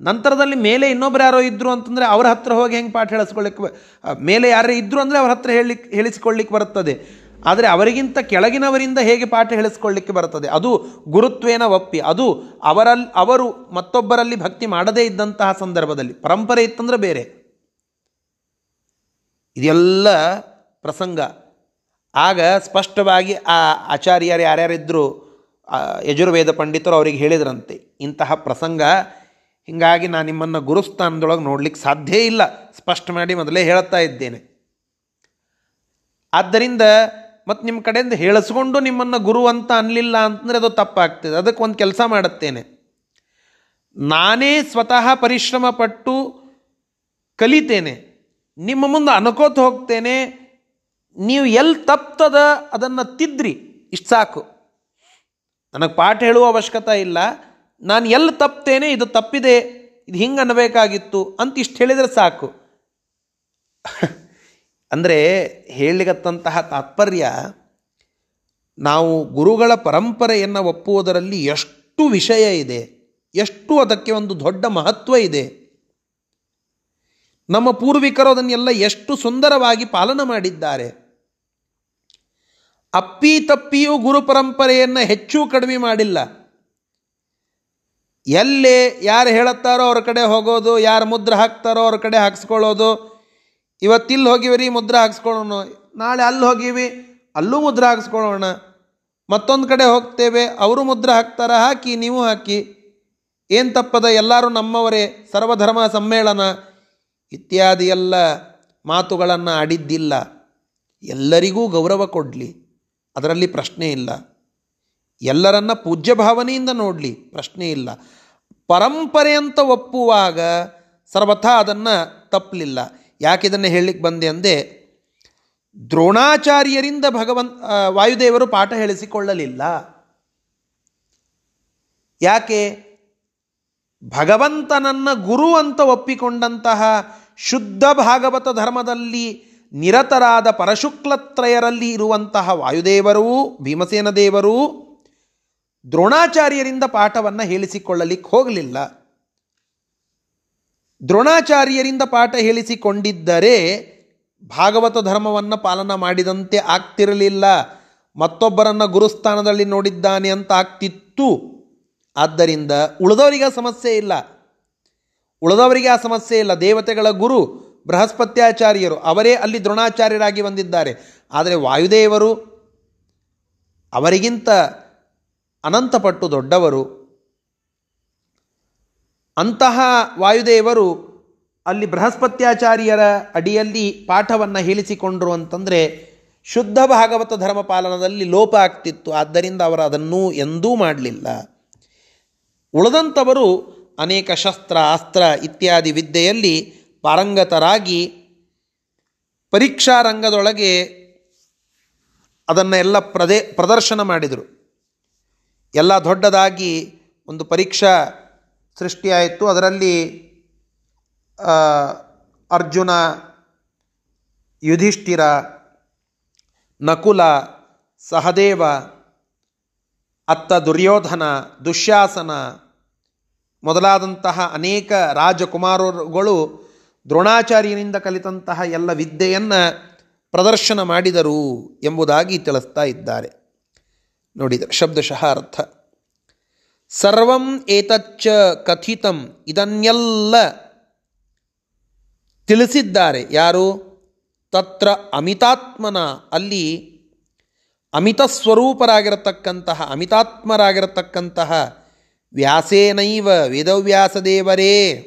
ನಂತರದಲ್ಲಿ ಮೇಲೆ ಇನ್ನೊಬ್ರು ಯಾರೋ ಇದ್ದರು ಅಂತಂದರೆ ಅವ್ರ ಹತ್ರ ಹೋಗಿ ಹೆಂಗೆ ಪಾಠ ಹೇಳಿಸ್ಕೊಳ್ಳಿಕ್ಕೆ ಮೇಲೆ ಯಾರೇ ಇದ್ದರು ಅಂದರೆ ಅವ್ರ ಹತ್ರ ಹೇಳಿ ಹೇಳಿಸ್ಕೊಳ್ಳಿಕ್ಕೆ ಬರುತ್ತದೆ. ಆದರೆ ಅವರಿಗಿಂತ ಕೆಳಗಿನವರಿಂದ ಹೇಗೆ ಪಾಠ ಹೇಳಿಸ್ಕೊಳ್ಳಿಕ್ಕೆ ಬರ್ತದೆ ಅದು ಗುರುತ್ವೇನ ಒಪ್ಪಿ ಅದು ಅವರಲ್ಲಿ ಅವರು ಮತ್ತೊಬ್ಬರಲ್ಲಿ ಭಕ್ತಿ ಮಾಡದೇ ಇದ್ದಂತಹ ಸಂದರ್ಭದಲ್ಲಿ. ಪರಂಪರೆ ಇತ್ತಂದ್ರೆ ಬೇರೆ. ಇದೆಲ್ಲ ಪ್ರಸಂಗ. ಆಗ ಸ್ಪಷ್ಟವಾಗಿ ಆ ಆಚಾರ್ಯರು ಯಾರ್ಯಾರಿದ್ದರು ಯಜುರ್ವೇದ ಪಂಡಿತರು ಅವರಿಗೆ ಹೇಳಿದ್ರಂತೆ. ಇಂತಹ ಪ್ರಸಂಗ ಹೀಗಾಗಿ ನಾನು ನಿಮ್ಮನ್ನು ಗುರುಸ್ಥಾನದೊಳಗೆ ನೋಡಲಿಕ್ಕೆ ಸಾಧ್ಯ ಇಲ್ಲ. ಸ್ಪಷ್ಟ ಮಾಡಿ ಮೊದಲೇ ಹೇಳ್ತಾ ಇದ್ದೇನೆ. ಆದ್ದರಿಂದ ಮತ್ತು ನಿಮ್ಮ ಕಡೆಯಿಂದ ಹೇಳಿಸ್ಕೊಂಡು ನಿಮ್ಮನ್ನು ಗುರು ಅಂತ ಅನ್ನಲಿಲ್ಲ ಅಂತಂದರೆ ಅದು ತಪ್ಪಾಗ್ತದೆ. ಅದಕ್ಕೆ ಒಂದು ಕೆಲಸ ಮಾಡುತ್ತೇನೆ. ನಾನೇ ಸ್ವತಃ ಪರಿಶ್ರಮ ಪಟ್ಟು ಕಲಿತೇನೆ. ನಿಮ್ಮ ಮುಂದೆ ಅನ್ಕೋತ ಹೋಗ್ತೇನೆ. ನೀವು ಎಲ್ಲಿ ತಪ್ತದ ಅದನ್ನು ತಿದ್ರಿ. ಇಷ್ಟು ಸಾಕು. ನನಗೆ ಪಾಠ ಹೇಳುವ ಅವಶ್ಯಕತೆ ಇಲ್ಲ. ನಾನು ಎಲ್ಲಿ ತಪ್ತೇನೆ ಇದು ತಪ್ಪಿದೆ, ಇದು ಹಿಂಗೆ ಅನ್ನಬೇಕಾಗಿತ್ತು ಅಂತ ಇಷ್ಟು ಹೇಳಿದರೆ ಸಾಕು. ಅಂದರೆ ಹೇಳಿಗತ್ತಂತಹ ತಾತ್ಪರ್ಯ, ನಾವು ಗುರುಗಳ ಪರಂಪರೆಯನ್ನು ಒಪ್ಪುವುದರಲ್ಲಿ ಎಷ್ಟು ವಿಷಯ ಇದೆ, ಎಷ್ಟು ಅದಕ್ಕೆ ಒಂದು ದೊಡ್ಡ ಮಹತ್ವ ಇದೆ. ನಮ್ಮ ಪೂರ್ವಿಕರು ಅದನ್ನೆಲ್ಲ ಎಷ್ಟು ಸುಂದರವಾಗಿ ಪಾಲನ ಮಾಡಿದ್ದಾರೆ. ಅಪ್ಪಿ ತಪ್ಪಿಯೂ ಗುರು ಪರಂಪರೆಯನ್ನು ಹೆಚ್ಚು ಕಡಿಮೆ ಮಾಡಿಲ್ಲ. ಎಲ್ಲೇ ಯಾರು ಹೇಳುತ್ತಾರೋ ಅವ್ರ ಕಡೆ ಹೋಗೋದು, ಯಾರು ಮುದ್ರೆ ಹಾಕ್ತಾರೋ ಅವ್ರ ಕಡೆ ಹಾಕ್ಸ್ಕೊಳ್ಳೋದು. ಇವತ್ತಿಲ್ಲಿ ಹೋಗಿವಿ ಮುದ್ರೆ ಹಾಕ್ಸ್ಕೊಳ್ಳೋಣ ನಾಳೆ ಅಲ್ಲಿ ಹೋಗಿವಿ, ಅಲ್ಲೂ ಮುದ್ರೆ ಹಾಕ್ಸ್ಕೊಳ್ಳೋಣ. ಮತ್ತೊಂದು ಕಡೆ ಹೋಗ್ತೇವೆ, ಅವರು ಮುದ್ರೆ ಹಾಕ್ತಾರ, ಹಾಕಿ, ನೀವು ಹಾಕಿ. ಏನು ತಪ್ಪದ? ಎಲ್ಲರೂ ನಮ್ಮವರೇ, ಸರ್ವಧರ್ಮ ಸಮ್ಮೇಳನ. ಇತ್ಯಾದಿ ಎಲ್ಲ ಮಾತುಗಳನ್ನು ಆಡಿದ್ದಿಲ್ಲ. ಎಲ್ಲರಿಗೂ ಗೌರವ ಕೊಡಲಿ. ಅದರಲ್ಲಿ ಪ್ರಶ್ನೆ ಇಲ್ಲ. ಎಲ್ಲರನ್ನ ಪೂಜ್ಯ ಭಾವನೆಯಿಂದ ನೋಡಲಿ, ಪ್ರಶ್ನೆ ಇಲ್ಲ. ಪರಂಪರೆ ಅಂತ ಒಪ್ಪುವಾಗ ಸರ್ವಥಾ ಅದನ್ನು ತಪ್ಪಲಿಲ್ಲ ಯಾಕೆ ಇದನ್ನು ಹೇಳಲಿಕ್ಕೆ ಬಂದೆ ಅಂದೆ ದ್ರೋಣಾಚಾರ್ಯರಿಂದ ಭಗವಂತ ವಾಯುದೇವರು ಪಾಠ ಹೇಳಿಸಿಕೊಳ್ಳಲಿಲ್ಲ. ಯಾಕೆ? ಭಗವಂತನನ್ನ ಗುರು ಅಂತ ಒಪ್ಪಿಕೊಂಡಂತಹ ಶುದ್ಧ ಭಾಗವತ ಧರ್ಮದಲ್ಲಿ ನಿರತರಾದ ಪರಶುಕ್ಲತ್ರಯರಲ್ಲಿ ಇರುವಂತಹ ವಾಯುದೇವರೂ ಭೀಮಸೇನ ದೇವರೂ ದ್ರೋಣಾಚಾರ್ಯರಿಂದ ಪಾಠವನ್ನು ಹೇಳಿಸಿಕೊಳ್ಳಲಿಕ್ಕೆ ಹೋಗಲಿಲ್ಲ. ದ್ರೋಣಾಚಾರ್ಯರಿಂದ ಪಾಠ ಹೇಳಿಸಿಕೊಂಡಿದ್ದರೆ ಭಾಗವತ ಧರ್ಮವನ್ನು ಪಾಲನ ಮಾಡಿದಂತೆ ಆಗ್ತಿರಲಿಲ್ಲ. ಮತ್ತೊಬ್ಬರನ್ನು ಗುರುಸ್ಥಾನದಲ್ಲಿ ನೋಡಿದ್ದಾನೆ ಅಂತ ಆಗ್ತಿತ್ತು. ಆದ್ದರಿಂದ ಉಳಿದವರಿಗೆ ಸಮಸ್ಯೆ ಇಲ್ಲ. ಉಳಿದವರಿಗೆ ಆ ಸಮಸ್ಯೆ ಇಲ್ಲ. ದೇವತೆಗಳ ಗುರು, ಬೃಹಸ್ಪತ್ಯಾಚಾರ್ಯರು, ಅವರೇ ಅಲ್ಲಿ ದ್ರೋಣಾಚಾರ್ಯರಾಗಿ ಬಂದಿದ್ದಾರೆ. ಆದರೆ ವಾಯುದೇವರು ಅವರಿಗಿಂತ ಅನಂತಪಟ್ಟು ದೊಡ್ಡವರು. ಅಂತಹ ವಾಯುದೇವರು ಅಲ್ಲಿ ಬೃಹಸ್ಪತ್ಯಾಚಾರ್ಯರ ಅಡಿಯಲ್ಲಿ ಪಾಠವನ್ನು ಹೇಳಿಸಿಕೊಂಡರು ಅಂತಂದರೆ ಶುದ್ಧ ಭಾಗವತ ಧರ್ಮ ಪಾಲನದಲ್ಲಿ ಲೋಪ ಆಗ್ತಿತ್ತು. ಆದ್ದರಿಂದ ಅವರು ಅದನ್ನು ಎಂದೂ ಮಾಡಲಿಲ್ಲ. ಉಳಿದಂಥವರು ಅನೇಕ ಶಸ್ತ್ರ, ಅಸ್ತ್ರ ಇತ್ಯಾದಿ ವಿದ್ಯೆಯಲ್ಲಿ ಪಾರಂಗತರಾಗಿ ಪರೀಕ್ಷಾ ರಂಗದೊಳಗೆ ಅದನ್ನು ಎಲ್ಲ ಪ್ರದೇ, ಪ್ರದರ್ಶನ ಮಾಡಿದರು. ಎಲ್ಲ ದೊಡ್ಡದಾಗಿ ಒಂದು ಪರೀಕ್ಷಾ ಸೃಷ್ಟಿಯಾಯಿತು. ಅದರಲ್ಲಿ ಅರ್ಜುನ, ಯುಧಿಷ್ಠಿರ, ನಕುಲ, ಸಹದೇವ, ಅತ್ತ ದುರ್ಯೋಧನ, ದುಶ್ಯಾಸನ ಮೊದಲಾದಂತಹ ಅನೇಕ ರಾಜಕುಮಾರರುಗಳು ದ್ರೋಣಾಚಾರ್ಯನಿಂದ ಕಲಿತಂತಹ ಎಲ್ಲ ವಿದ್ಯೆಯನ್ನು ಪ್ರದರ್ಶನ ಮಾಡಿದರು ಎಂಬುದಾಗಿ ತಿಳಿಸ್ತಾ ಇದ್ದಾರೆ. ನೋಡಿದರೆ ಶಬ್ದಶಃ ಅರ್ಥ ಸರ್ವಂ ಏತಚ್ಚ ಕಥಿತಂ, ಇದನ್ನೆಲ್ಲ ತಿಳಿಸಿದ್ದಾರೆ. ಯಾರು? ತತ್ರ ಅಮಿತಾತ್ಮನ. ಅಲ್ಲಿ ಅಮಿತ ಸ್ವರೂಪರಾಗಿರತಕ್ಕಂತಹ ಅಮಿತಾತ್ಮರಾಗಿರತಕ್ಕಂತಹ ವ್ಯಾಸೇನೈವ ವೇದವ್ಯಾಸದೇವರೇ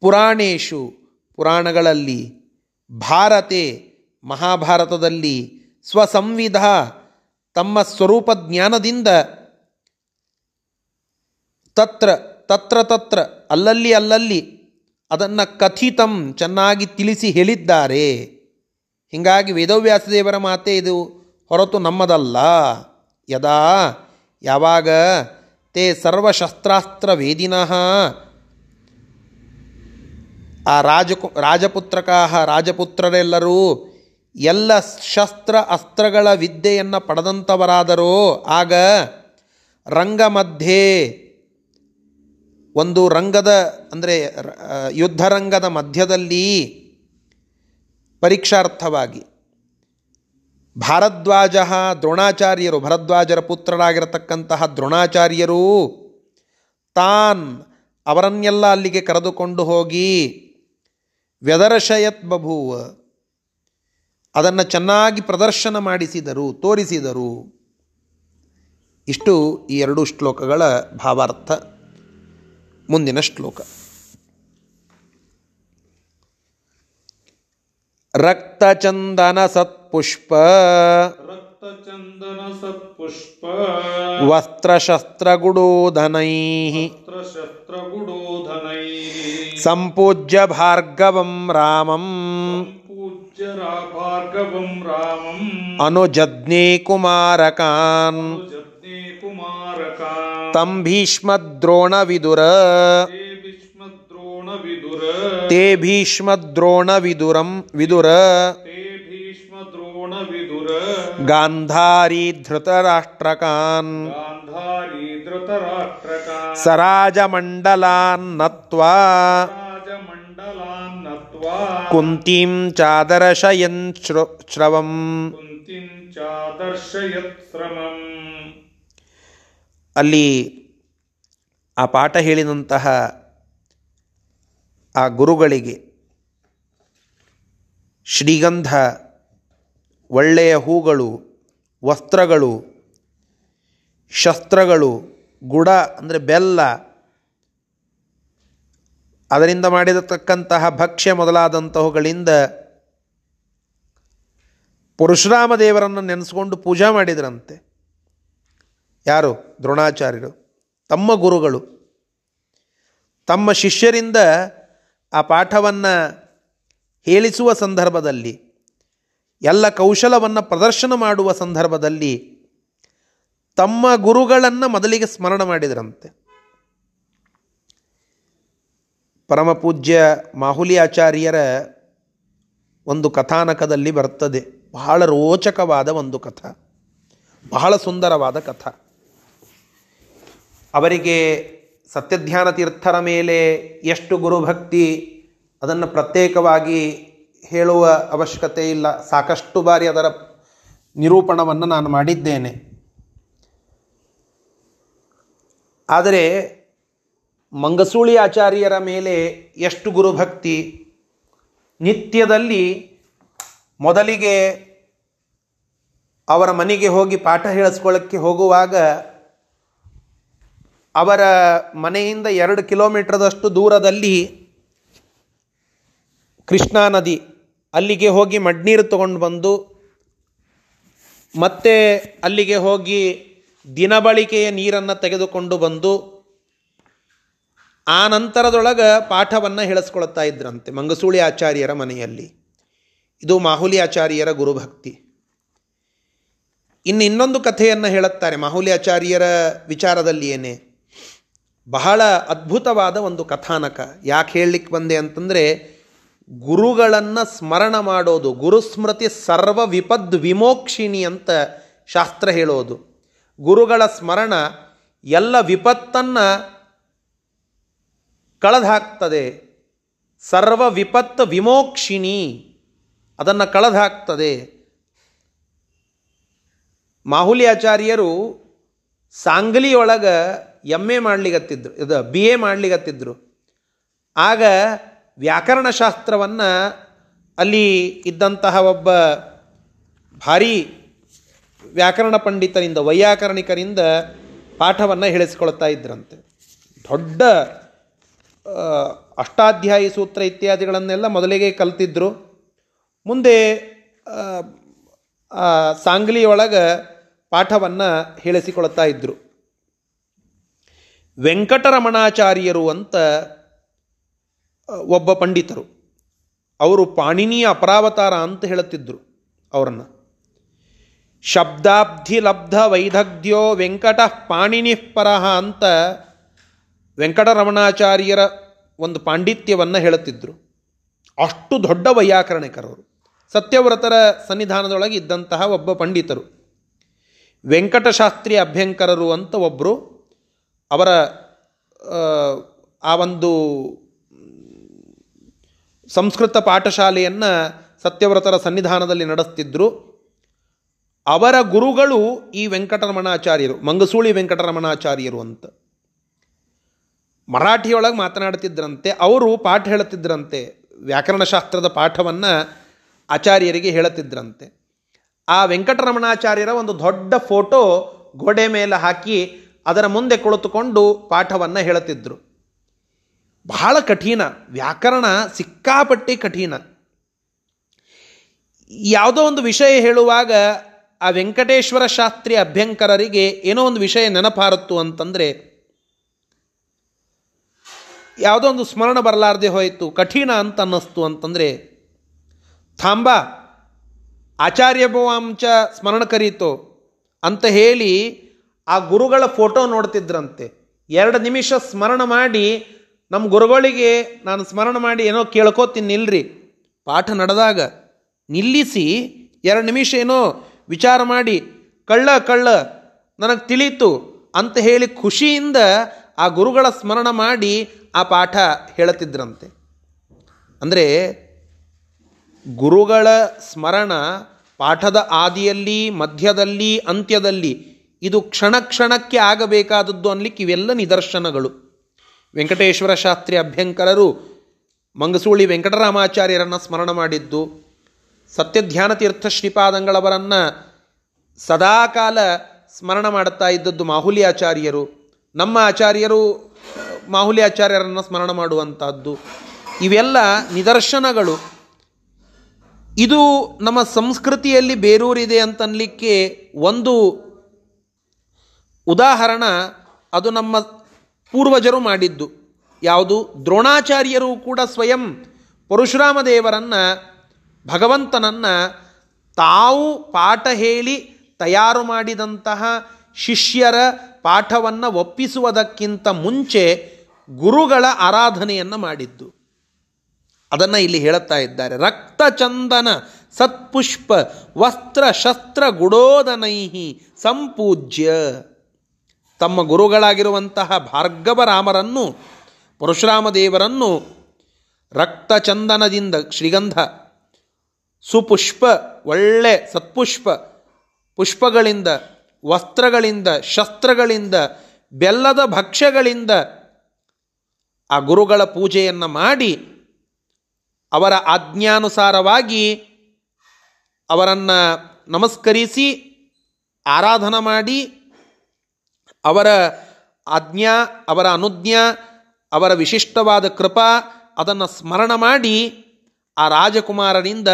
ಪುರಾಣೇಶು. ಪುರಾಣಗಳಲ್ಲಿ ಭಾರತೆ ಮಹಾಭಾರತದಲ್ಲಿ ಸ್ವಸಂವಿಧ ತಮ್ಮ ಸ್ವರೂಪ ಜ್ಞಾನದಿಂದ ತತ್ರ ತತ್ರ ತತ್ರ, ಅಲ್ಲಲ್ಲಿ ಅಲ್ಲಲ್ಲಿ ಅದನ್ನು ಕಥಿತಂ ಚೆನ್ನಾಗಿ ತಿಳಿಸಿ ಹೇಳಿದ್ದಾರೆ. ಹೀಗಾಗಿ ವೇದವ್ಯಾಸದೇವರ ಮಾತೆ ಇದು ಹೊರತು ನಮ್ಮದಲ್ಲ. ಯದಾ ಯಾವಾಗ ತೇ ಸರ್ವಶಸ್ತ್ರಾಸ್ತ್ರ ವೇದಿನಃ ಆ ರಾಜಕು, ರಾಜಪುತ್ರಕಾಹ ರಾಜಪುತ್ರರೆಲ್ಲರೂ ಎಲ್ಲ ಶಸ್ತ್ರ ಅಸ್ತ್ರಗಳ ವಿದ್ಯೆಯನ್ನು ಪಡೆದಂಥವರಾದರೋ, ಆಗ ರಂಗ ಮಧ್ಯೆ ಒಂದು ರಂಗದ, ಅಂದರೆ ಯುದ್ಧರಂಗದ ಮಧ್ಯದಲ್ಲಿ ಪರೀಕ್ಷಾರ್ಥವಾಗಿ. ಭಾರದ್ವಾಜ ದ್ರೋಣಾಚಾರ್ಯರು, ಭರದ್ವಾಜರ ಪುತ್ರರಾಗಿರತಕ್ಕಂತಹ ದ್ರೋಣಾಚಾರ್ಯರು ತಾನ್ ಅವರನ್ನೆಲ್ಲ ಅಲ್ಲಿಗೆ ಕರೆದುಕೊಂಡು ಹೋಗಿ ವ್ಯದರ್ಶಯತ್ ಬಭೂವ ಅದನ್ನು ಚೆನ್ನಾಗಿ ಪ್ರದರ್ಶನ ಮಾಡಿಸಿದರು ತೋರಿಸಿದರು. ಇಷ್ಟು ಈ ಎರಡು ಶ್ಲೋಕಗಳ ಭಾವಾರ್ಥ. ಮುಂದಿನ ಶ್ಲೋಕ. ರಕ್ತಚಂದನ ಸತ್ಪುಷ್ಪ. ರಕ್ತಚಂದನ ಸತ್ಪುಷ್ಪ. ವಸ್ತ್ರಶಸ್ತ್ರಗುಡೋಧನೈ. ವಸ್ತ್ರಶಸ್ತ್ರಗುಡೋಧನೈ. ಸಂಪೂಜ್ಯ ಭಾರ್ಗವಂ ರಾಮಂ. ಪೂಜ್ಯ ಭಾರ್ಗವಂ ರಾಮಂ ಅನುಜಜ್ಞೇ ಕುಮಾರಕಾನ್ ಜಜ್ಞೆ ಕುಮಾರಕ ತಂ ಭೀಷ್ಮದ್ರೋಣ ವಿದುರ ತೇ ಭೀಷ್ಮದ್ರೋಣ ವಿದುರ ತೇ ಭೀಷ್ಮದ್ರೋಣ ವಿದುರಂ ವಿದುರ ತೇ ಭೀಷ್ಮದ್ರೋಣ ಕುಂತೀಂ ಚಾದರಶಯನ್ ಶ್ರ ಶ್ರವಂ. ಅಲ್ಲಿ ಆ ಪಾಠ ಹೇಳಿದಂತಹ ಆ ಗುರುಗಳಿಗೆ ಶ್ರೀಗಂಧ ಒಳ್ಳೆಯ ಹೂಗಳು ವಸ್ತ್ರಗಳು ಶಸ್ತ್ರಗಳು ಗುಡ ಅಂದರೆ ಬೆಲ್ಲ ಅದರಿಂದ ಮಾಡಿರತಕ್ಕಂತಹ ಭಕ್ಷ್ಯ ಮೊದಲಾದಂತಹಗಳಿಂದ ಪರಶುರಾಮ ದೇವರನ್ನು ನೆನೆಸ್ಕೊಂಡು ಪೂಜಾ ಮಾಡಿದರಂತೆ. ಯಾರು? ದ್ರೋಣಾಚಾರ್ಯರು. ತಮ್ಮ ಗುರುಗಳು. ತಮ್ಮ ಶಿಷ್ಯರಿಂದ ಆ ಪಾಠವನ್ನು ಹೇಳಿಸುವ ಸಂದರ್ಭದಲ್ಲಿ, ಎಲ್ಲ ಕೌಶಲವನ್ನು ಪ್ರದರ್ಶನ ಮಾಡುವ ಸಂದರ್ಭದಲ್ಲಿ ತಮ್ಮ ಗುರುಗಳನ್ನು ಮೊದಲಿಗೆ ಸ್ಮರಣ ಮಾಡಿದರಂತೆ. ಪರಮಪೂಜ್ಯ ಮಾಹುಲಿ ಆಚಾರ್ಯರ ಒಂದು ಕಥಾನಕದಲ್ಲಿ ಬರ್ತದೆ. ಬಹಳ ರೋಚಕವಾದ ಒಂದು ಕಥ. ಬಹಳ ಸುಂದರವಾದ ಕಥ. ಅವರಿಗೆ ಸತ್ಯಧ್ಯಾನ ತೀರ್ಥರ ಮೇಲೆ ಎಷ್ಟು ಗುರುಭಕ್ತಿ, ಅದನ್ನು ಪ್ರತ್ಯೇಕವಾಗಿ ಹೇಳುವ ಅವಶ್ಯಕತೆ ಇಲ್ಲ. ಸಾಕಷ್ಟು ಬಾರಿ ಅದರ ನಿರೂಪಣವನ್ನು ನಾನು ಮಾಡಿದ್ದೇನೆ. ಆದರೆ ಮಂಗಸೂಳಿ ಆಚಾರ್ಯರ ಮೇಲೆ ಎಷ್ಟು ಗುರುಭಕ್ತಿ? ನಿತ್ಯದಲ್ಲಿ ಮೊದಲಿಗೆ ಅವರ ಮನೆಗೆ ಹೋಗಿ ಪಾಠ ಹೇಳಿಸ್ಕೊಳ್ಳೋಕ್ಕೆ ಹೋಗುವಾಗ ಅವರ ಮನೆಯಿಂದ ಎರಡು ಕಿಲೋಮೀಟ್ರದಷ್ಟು ದೂರದಲ್ಲಿ ಕೃಷ್ಣಾ ನದಿ, ಅಲ್ಲಿಗೆ ಹೋಗಿ ಮಡ್ನೀರು ತಗೊಂಡು ಬಂದು ಮತ್ತೆ ಅಲ್ಲಿಗೆ ಹೋಗಿ ದಿನಬಳಿಕೆಯ ನೀರನ್ನು ತೆಗೆದುಕೊಂಡು ಬಂದು ಆ ನಂತರದೊಳಗೆ ಪಾಠವನ್ನು ಹೇಳಿಸ್ಕೊಳ್ತಾ ಇದ್ರಂತೆ ಮಂಗಸೂಳಿ ಆಚಾರ್ಯರ ಮನೆಯಲ್ಲಿ. ಇದು ಮಾಹುಲಿ ಆಚಾರ್ಯರ ಗುರುಭಕ್ತಿ. ಇನ್ನು ಇನ್ನೊಂದು ಕಥೆಯನ್ನು ಹೇಳುತ್ತಾರೆ ಮಾಹುಲಿ ಆಚಾರ್ಯರ ವಿಚಾರದಲ್ಲಿ ಏನೇ? ಬಹಳ ಅದ್ಭುತವಾದ ಒಂದು ಕಥಾನಕ. ಯಾಕೆ ಹೇಳಲಿಕ್ಕೆ ಬಂದೆ ಅಂತಂದರೆ, ಗುರುಗಳನ್ನು ಸ್ಮರಣ ಮಾಡೋದು ಗುರುಸ್ಮೃತಿ ಸರ್ವ ವಿಪದ್ ವಿಮೋಕ್ಷಿಣಿ ಅಂತ ಶಾಸ್ತ್ರ ಹೇಳೋದು. ಗುರುಗಳ ಸ್ಮರಣ ಎಲ್ಲ ವಿಪತ್ತನ್ನು ಕಳೆದು ಹಾಕ್ತದೆ ಸರ್ವ ವಿಪತ್ತು ವಿಮೋಕ್ಷಿಣಿ. ಅದನ್ನು ಕಳೆದಾಕ್ತದೆ ಮಾಹುಲಿ ಆಚಾರ್ಯರು ಸಾಂಗ್ಲಿಯೊಳಗೆ ಎಂ ಎ ಮಾಡ್ಲಿಗತ್ತಿದ್ರು ಇದು ಬಿ ಎ ಮಾಡ್ಲಿಗತ್ತಿದ್ರು ಆಗ ವ್ಯಾಕರಣಶಾಸ್ತ್ರವನ್ನು ಅಲ್ಲಿ ಇದ್ದಂತಹ ಒಬ್ಬ ಭಾರಿ ವ್ಯಾಕರಣ ಪಂಡಿತರಿಂದ, ವೈಯಾಕರಣಿಕರಿಂದ ಪಾಠವನ್ನು ಹೇಳಿಸ್ಕೊಳ್ತಾ ಇದ್ರಂತೆ. ದೊಡ್ಡ ಅಷ್ಟಾಧ್ಯಾಯಿ ಸೂತ್ರ ಇತ್ಯಾದಿಗಳನ್ನೆಲ್ಲ ಮೊದಲಿಗೆ ಕಲ್ತಿದ್ರು. ಮುಂದೆ ಸಾಂಗ್ಲಿಯೊಳಗೆ ಪಾಠವನ್ನು ಹೇಳಿಸಿಕೊಳ್ತಾ ಇದ್ದರು ವೆಂಕಟರಮಣಾಚಾರ್ಯರು ಅಂತ ಒಬ್ಬ ಪಂಡಿತರು. ಅವರು ಪಾಣಿನಿಯ ಅಪರಾವತಾರ ಅಂತ ಹೇಳುತ್ತಿದ್ದರು ಅವರನ್ನು. ಶಬ್ದಾಬ್ಧಿ ಲಬ್ಧ ವೈದಗ್ಧ್ಯ ವೆಂಕಟ ಪಾಣಿನಿ ಪರಹ ಅಂತ ವೆಂಕಟರಮಣಾಚಾರ್ಯರ ಒಂದು ಪಾಂಡಿತ್ಯವನ್ನು ಹೇಳುತ್ತಿದ್ದರು ಅಷ್ಟು ದೊಡ್ಡ ವೈಯಾಕರಣಿಕರವರು. ಸತ್ಯವ್ರತರ ಸನ್ನಿಧಾನದೊಳಗೆ ಇದ್ದಂತಹ ಒಬ್ಬ ಪಂಡಿತರು. ವೆಂಕಟಶಾಸ್ತ್ರಿ ಅಭ್ಯಂಕರರು ಅಂತ ಒಬ್ಬರು ಅವರ ಆ, ಒಂದು ಸಂಸ್ಕೃತ ಪಾಠಶಾಲೆಯನ್ನು ಸತ್ಯವ್ರತರ ಸನ್ನಿಧಾನದಲ್ಲಿ ನಡೆಸ್ತಿದ್ದರು ಅವರ ಗುರುಗಳು ಈ ವೆಂಕಟರಮಣಾಚಾರ್ಯರು ಮಂಗಸೂಳಿ ವೆಂಕಟರಮಣಾಚಾರ್ಯರು ಅಂತ. ಮರಾಠಿಯೊಳಗೆ ಮಾತನಾಡ್ತಿದ್ರಂತೆ, ಅವರು ಪಾಠ ಹೇಳುತ್ತಿದ್ದರಂತೆ ವ್ಯಾಕರಣಶಾಸ್ತ್ರದ ಪಾಠವನ್ನು ಆಚಾರ್ಯರಿಗೆ ಹೇಳುತ್ತಿದ್ದರಂತೆ ಆ ವೆಂಕಟರಮಣಾಚಾರ್ಯರ ಒಂದು ದೊಡ್ಡ ಫೋಟೋ ಗೋಡೆ ಮೇಲೆ ಹಾಕಿ ಅದರ ಮುಂದೆ ಕುಳಿತುಕೊಂಡು ಪಾಠವನ್ನು ಹೇಳುತ್ತಿದ್ದರು ಬಹಳ ಕಠಿಣ, ವ್ಯಾಕರಣ ಸಿಕ್ಕಾಪಟ್ಟಿ ಕಠಿಣ. ಯಾವುದೋ ಒಂದು ವಿಷಯ ಹೇಳುವಾಗ ಆ ವೆಂಕಟೇಶ್ವರ ಶಾಸ್ತ್ರಿ ಅಭ್ಯಂಕರರಿಗೆ ಏನೋ ಒಂದು ವಿಷಯ ನೆನಪಾರತ್ತು ಅಂತಂದರೆ ಯಾವುದೋ ಒಂದು ಸ್ಮರಣ ಬರಲಾರ್ದೆ ಹೋಯಿತು. ಕಠಿಣ ಅಂತ ಅನ್ನಿಸ್ತು ಅಂತಂದರೆ, ಥಾಂಬ, ಆಚಾರ್ಯ ಭವಾಂಚ ಸ್ಮರಣ ಕರೀತು ಅಂತ ಹೇಳಿ ಆ ಗುರುಗಳ ಫೋಟೋ ನೋಡ್ತಿದ್ರಂತೆ. ಎರಡು ನಿಮಿಷ ಸ್ಮರಣ ಮಾಡಿ, ನಮ್ಮ ಗುರುಗಳಿಗೆ ನಾನು ಸ್ಮರಣ ಮಾಡಿ ಏನೋ ಕೇಳ್ಕೋತೀನಿ ನಿಲ್ರಿ. ಪಾಠ ನಡೆದಾಗ ನಿಲ್ಲಿಸಿ, ಎರಡು ನಿಮಿಷ ಏನೋ ವಿಚಾರ ಮಾಡಿ, ಕಳ್ಳ ಕಳ್ಳ, ನನಗೆ ತಿಳಿತು ಅಂತ ಹೇಳಿ ಖುಷಿಯಿಂದ ಆ ಗುರುಗಳ ಸ್ಮರಣ ಮಾಡಿ ಆ ಪಾಠ ಹೇಳುತ್ತಿದ್ರಂತೆ. ಅಂದರೆ ಗುರುಗಳ ಸ್ಮರಣ ಪಾಠದ ಆದಿಯಲ್ಲಿ, ಮಧ್ಯದಲ್ಲಿ, ಅಂತ್ಯದಲ್ಲಿ, ಇದು ಕ್ಷಣ ಕ್ಷಣಕ್ಕೆ ಆಗಬೇಕಾದದ್ದು ಅನ್ಲಿಕ್ಕೆ ಇವೆಲ್ಲ ನಿದರ್ಶನಗಳು. ವೆಂಕಟೇಶ್ವರ ಶಾಸ್ತ್ರಿ ಅಭ್ಯಂಕರರು ಮಂಗಸೂಳಿ ವೆಂಕಟರಾಮಾಚಾರ್ಯರನ್ನು ಸ್ಮರಣ ಮಾಡಿದ್ದು, ಸತ್ಯಧ್ಯಾನ ತೀರ್ಥ ಶ್ರೀಪಾದಂಗಳವರನ್ನು ಸದಾಕಾಲ ಸ್ಮರಣ ಮಾಡುತ್ತಾ ಇದ್ದದ್ದು ಮಾಹುಲಿ ಆಚಾರ್ಯರು. ನಮ್ಮ ಆಚಾರ್ಯರು, ಮಾಹುಲಿ ಆಚಾರ್ಯರನ್ನು ಸ್ಮರಣ ಮಾಡುವಂಥದ್ದು ಇವೆಲ್ಲ ನಿದರ್ಶನಗಳು. ಇದು ನಮ್ಮ ಸಂಸ್ಕೃತಿಯಲ್ಲಿ ಬೇರೂರಿದೆ ಅಂತನ್ಲಿಕ್ಕೆ ಒಂದು ಉದಾಹರಣ ಅದು ನಮ್ಮ ಪೂರ್ವಜರು ಮಾಡಿದ್ದು. ಯಾವುದು? ದ್ರೋಣಾಚಾರ್ಯರು ಕೂಡ ಸ್ವಯಂ ಪರಶುರಾಮ ದೇವರನ್ನು ಭಗವಂತನನ್ನು ತಾವು ಪಾಠ ಹೇಳಿ ತಯಾರು ಮಾಡಿದಂತಹ ಶಿಷ್ಯರ ಪಾಠವನ್ನು ಒಪ್ಪಿಸುವುದಕ್ಕಿಂತ ಮುಂಚೆ ಗುರುಗಳ ಆರಾಧನೆಯನ್ನು ಮಾಡಿದ್ದು. ಅದನ್ನು ಇಲ್ಲಿ ಹೇಳುತ್ತಾ ಇದ್ದಾರೆ. ರಕ್ತಚಂದನ ಸತ್ಪುಷ್ಪ ವಸ್ತ್ರ ಶಸ್ತ್ರ ಗುಡೋದನೈಹಿ ಸಂಪೂಜ್ಯ. ತಮ್ಮ ಗುರುಗಳಾಗಿರುವಂತಹ ಭಾರ್ಗವ ರಾಮರನ್ನು ಪರಶುರಾಮ ದೇವರನ್ನು ರಕ್ತಚಂದನದಿಂದ ಶ್ರೀಗಂಧ, ಸುಪುಷ್ಪ, ಒಳ್ಳೆ ಸತ್ಪುಷ್ಪ ಪುಷ್ಪಗಳಿಂದ ವಸ್ತ್ರಗಳಿಂದ, ಶಸ್ತ್ರಗಳಿಂದ, ಬೆಲ್ಲದ ಭಕ್ಷ್ಯಗಳಿಂದ ಆ ಗುರುಗಳ ಪೂಜೆಯನ್ನು ಮಾಡಿ ಅವರ ಆಜ್ಞಾನುಸಾರವಾಗಿ ಅವರನ್ನು ನಮಸ್ಕರಿಸಿ, ಆರಾಧನ ಮಾಡಿ, ಅವರ ಆಜ್ಞಾ, ಅವರ ಅನುಜ್ಞಾ, ಅವರ ವಿಶಿಷ್ಟವಾದ ಕೃಪಾ, ಅದನ್ನು ಸ್ಮರಣ ಮಾಡಿ ಆ ರಾಜಕುಮಾರನಿಂದ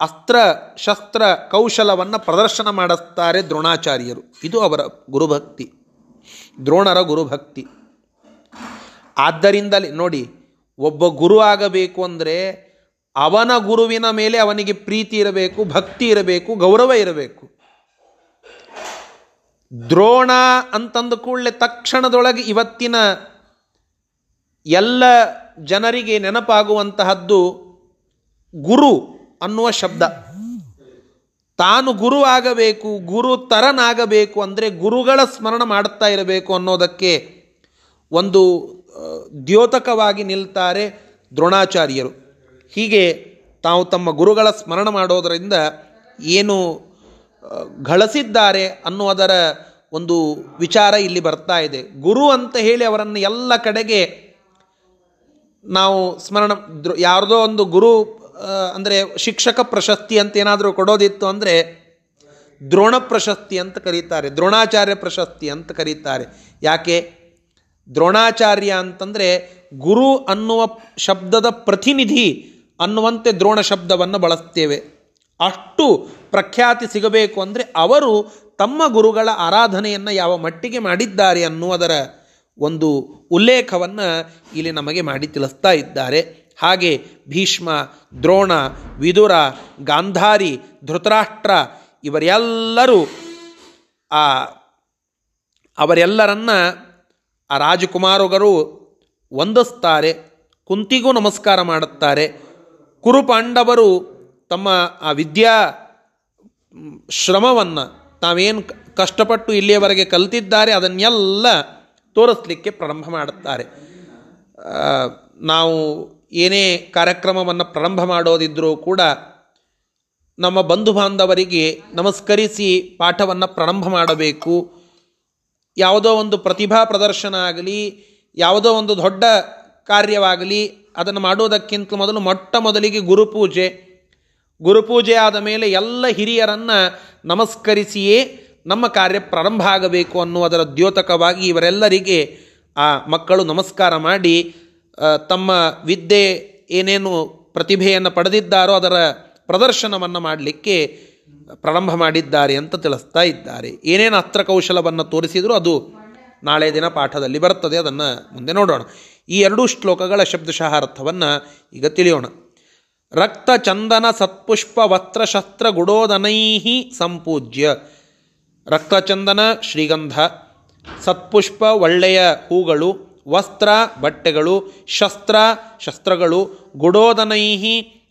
ಅಸ್ತ್ರ, ಶಸ್ತ್ರ ಕೌಶಲವನ್ನು ಪ್ರದರ್ಶನ ಮಾಡುತ್ತಾರೆ ದ್ರೋಣಾಚಾರ್ಯರು. ಇದು ಅವರ ಗುರುಭಕ್ತಿ. ದ್ರೋಣರ ಗುರುಭಕ್ತಿ. ಆದ್ದರಿಂದಲೇ ನೋಡಿ, ಒಬ್ಬ ಗುರು ಆಗಬೇಕು ಅಂದರೆ ಅವನ ಗುರುವಿನ ಮೇಲೆ ಅವನಿಗೆ ಪ್ರೀತಿ ಇರಬೇಕು, ಭಕ್ತಿ ಇರಬೇಕು, ಗೌರವ ಇರಬೇಕು. ದ್ರೋಣ ಅಂತಂದು ಕೂಡಲೇ ತಕ್ಷಣದೊಳಗೆ ಇವತ್ತಿನ ಎಲ್ಲ ಜನರಿಗೆ ನೆನಪಾಗುವಂತಹದ್ದು ಗುರು ಅನ್ನುವ ಶಬ್ದ. ತಾನು ಗುರುವಾಗಬೇಕು ಗುರು ತರನಾಗಬೇಕು ಅಂದರೆ ಗುರುಗಳ ಸ್ಮರಣ ಮಾಡುತ್ತಾ ಇರಬೇಕು ಅನ್ನೋದಕ್ಕೆ ಒಂದು ದ್ಯೋತಕವಾಗಿ ನಿಲ್ತಾರೆ ದ್ರೋಣಾಚಾರ್ಯರು. ಹೀಗೆ ತಾವು ತಮ್ಮ ಗುರುಗಳ ಸ್ಮರಣ ಮಾಡೋದರಿಂದ ಏನು ಗಳಿಸಿದ್ದಾರೆ ಅನ್ನುವುದರ ಒಂದು ವಿಚಾರ ಇಲ್ಲಿ ಬರ್ತಾ ಇದೆ. ಗುರು ಅಂತ ಹೇಳಿ ಅವರನ್ನು ಎಲ್ಲ ಕಡೆಗೆ ನಾವು ಸ್ಮರಣ ಯಾರದೋ ಒಂದು ಗುರು ಅಂದರೆ ಶಿಕ್ಷಕ ಪ್ರಶಸ್ತಿ ಅಂತ ಏನಾದರೂ ಕೊಡೋದಿತ್ತು ಅಂದರೆ ದ್ರೋಣ ಪ್ರಶಸ್ತಿ ಅಂತ ಕರೀತಾರೆ, ದ್ರೋಣಾಚಾರ್ಯ ಪ್ರಶಸ್ತಿ ಅಂತ ಕರೀತಾರೆ. ಯಾಕೆ? ದ್ರೋಣಾಚಾರ್ಯ ಅಂತಂದರೆ ಗುರು ಅನ್ನುವ ಶಬ್ದದ ಪ್ರತಿನಿಧಿ ಅನ್ನುವಂತೆ ದ್ರೋಣ ಶಬ್ದವನ್ನು ಬಳಸ್ತೇವೆ. ಅಷ್ಟು ಪ್ರಖ್ಯಾತಿ ಸಿಗಬೇಕು ಅಂದರೆ ಅವರು ತಮ್ಮ ಗುರುಗಳ ಆರಾಧನೆಯನ್ನು ಯಾವ ಮಟ್ಟಿಗೆ ಮಾಡಿದ್ದಾರೆ ಅನ್ನುವುದರ ಒಂದು ಉಲ್ಲೇಖವನ್ನು ಇಲ್ಲಿ ನಮಗೆ ಮಾಡಿ ತಿಳಿಸ್ತಾ ಇದ್ದಾರೆ. ಹಾಗೆ ಭೀಷ್ಮ, ದ್ರೋಣ, ವಿದುರ, ಗಾಂಧಾರಿ, ಧೃತರಾಷ್ಟ್ರ ಇವರೆಲ್ಲರೂ ಆ ಅವರೆಲ್ಲರನ್ನ ಆ ರಾಜಕುಮಾರುಗರು ವಂದಿಸ್ತಾರೆ, ಕುಂತಿಗೂ ನಮಸ್ಕಾರ ಮಾಡುತ್ತಾರೆ. ಕುರುಪಾಂಡವರು ತಮ್ಮ ಆ ವಿದ್ಯಾ ಶ್ರಮವನ್ನು ತಾವೇನು ಕಷ್ಟಪಟ್ಟು ಇಲ್ಲಿಯವರೆಗೆ ಕಲಿತಿದ್ದಾರೆ ಅದನ್ನೆಲ್ಲ ತೋರಿಸ್ಲಿಕ್ಕೆ ಪ್ರಾರಂಭ ಮಾಡುತ್ತಾರೆ. ನಾವು ಏನೇ ಕಾರ್ಯಕ್ರಮವನ್ನು ಪ್ರಾರಂಭ ಮಾಡೋದಿದ್ರೂ ಕೂಡ ನಮ್ಮ ಬಂಧು ಬಾಂಧವರಿಗೆ ನಮಸ್ಕರಿಸಿ ಪಾಠವನ್ನು ಪ್ರಾರಂಭ ಮಾಡಬೇಕು. ಯಾವುದೋ ಒಂದು ಪ್ರತಿಭಾ ಪ್ರದರ್ಶನ ಆಗಲಿ, ಯಾವುದೋ ಒಂದು ದೊಡ್ಡ ಕಾರ್ಯವಾಗಲಿ, ಅದನ್ನು ಮಾಡುವುದಕ್ಕಿಂತ ಮೊದಲು ಮೊಟ್ಟ ಮೊದಲಿಗೆ ಗುರುಪೂಜೆ ಗುರುಪೂಜೆ ಆದ ಮೇಲೆ ಎಲ್ಲ ಹಿರಿಯರನ್ನು ನಮಸ್ಕರಿಸಿಯೇ ನಮ್ಮ ಕಾರ್ಯ ಪ್ರಾರಂಭ ಆಗಬೇಕು ಅನ್ನುವುದರ ದ್ಯೋತಕವಾಗಿ ಇವರೆಲ್ಲರಿಗೆ ಆ ಮಕ್ಕಳು ನಮಸ್ಕಾರ ಮಾಡಿ ತಮ್ಮ ವಿದ್ಯೆ ಏನೇನು ಪ್ರತಿಭೆಯನ್ನು ಪಡೆದಿದ್ದಾರೋ ಅದರ ಪ್ರದರ್ಶನವನ್ನು ಮಾಡಲಿಕ್ಕೆ ಪ್ರಾರಂಭ ಮಾಡಿದ್ದಾರೆ ಅಂತ ತಿಳಿಸ್ತಾ ಇದ್ದಾರೆ. ಏನೇನು ಅಸ್ತ್ರ ಕೌಶಲವನ್ನು ತೋರಿಸಿದರೂ ಅದು ನಾಳೆ ದಿನ ಪಾಠದಲ್ಲಿ ಬರ್ತದೆ ಅದನ್ನು ಮುಂದೆ ನೋಡೋಣ. ಈ ಎರಡೂ ಶ್ಲೋಕಗಳ ಶಬ್ದಶಃ ಅರ್ಥವನ್ನು ಈಗ ತಿಳಿಯೋಣ. ರಕ್ತ ಚಂದನ ಸತ್ಪುಷ್ಪ ವಸ್ತ್ರಶಸ್ತ್ರ ಗುಡೋದನೈಹಿ ಸಂಪೂಜ್ಯ. ರಕ್ತಚಂದನ ಶ್ರೀಗಂಧ, ಸತ್ಪುಷ್ಪ ಒಳ್ಳೆಯ ಹೂಗಳು ವಸ್ತ್ರ, ಬಟ್ಟೆಗಳು, ಶಸ್ತ್ರ, ಶಸ್ತ್ರಗಳು, ಗುಡೋದನೈಹಿ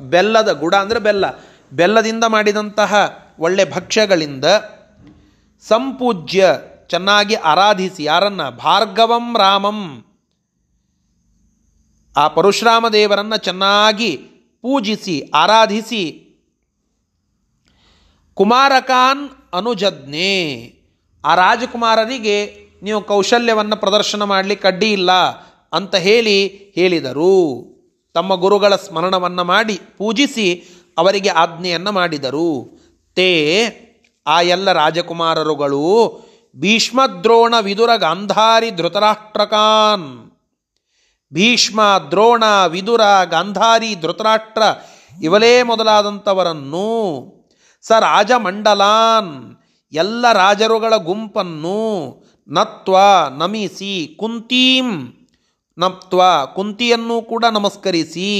ಬೆಲ್ಲದ ಗುಡ ಅಂದರೆ ಬೆಲ್ಲ. ಬೆಲ್ಲದಿಂದ ಮಾಡಿದಂತಹ ಒಳ್ಳೆ ಭಕ್ಷ್ಯಗಳಿಂದ ಸಂಪೂಜ್ಯ, ಚೆನ್ನಾಗಿ ಆರಾಧಿಸಿ. ಯಾರನ್ನ? ಭಾರ್ಗವಂ ರಾಮಂ. ಆ ಪರಶುರಾಮ ದೇವರನ್ನು ಚೆನ್ನಾಗಿ ಪೂಜಿಸಿ, ಆರಾಧಿಸಿ. ಕುಮಾರಕಾನ್ ಅನುಜಜ್ಞೆ. ಆ ರಾಜಕುಮಾರರಿಗೆ ನೀವು ಕೌಶಲ್ಯವನ್ನು ಪ್ರದರ್ಶನ ಮಾಡಲಿಕ್ಕೆ ಅಡ್ಡಿ ಇಲ್ಲ ಅಂತ ಹೇಳಿ ಹೇಳಿದರು. ತಮ್ಮ ಗುರುಗಳ ಸ್ಮರಣವನ್ನು ಮಾಡಿ ಪೂಜಿಸಿ ಅವರಿಗೆ ಆಜ್ಞೆಯನ್ನು ಮಾಡಿದರು. ತೇ, ಆ ಎಲ್ಲ ರಾಜಕುಮಾರರುಗಳು ಭೀಷ್ಮದ್ರೋಣ ವಿದುರ ಗಾಂಧಾರಿ ಧೃತರಾಷ್ಟ್ರಕಾನ್. ಭೀಷ್ಮ, ದ್ರೋಣ, ವಿದುರ, ಗಾಂಧಾರಿ ಧೃತರಾಷ್ಟ್ರ ಇವಲೇ ಮೊದಲಾದಂಥವರನ್ನು ಸ ರಾಜಮಂಡಲಾನ್ ಎಲ್ಲ ರಾಜರುಗಳ ಗುಂಪನ್ನು ನತ್ವ ನಮಿಸಿ ಕುಂತೀಂ. ನಪ್ತ್ವ ಕುಂತಿಯನ್ನು ಕೂಡ ನಮಸ್ಕರಿಸಿ.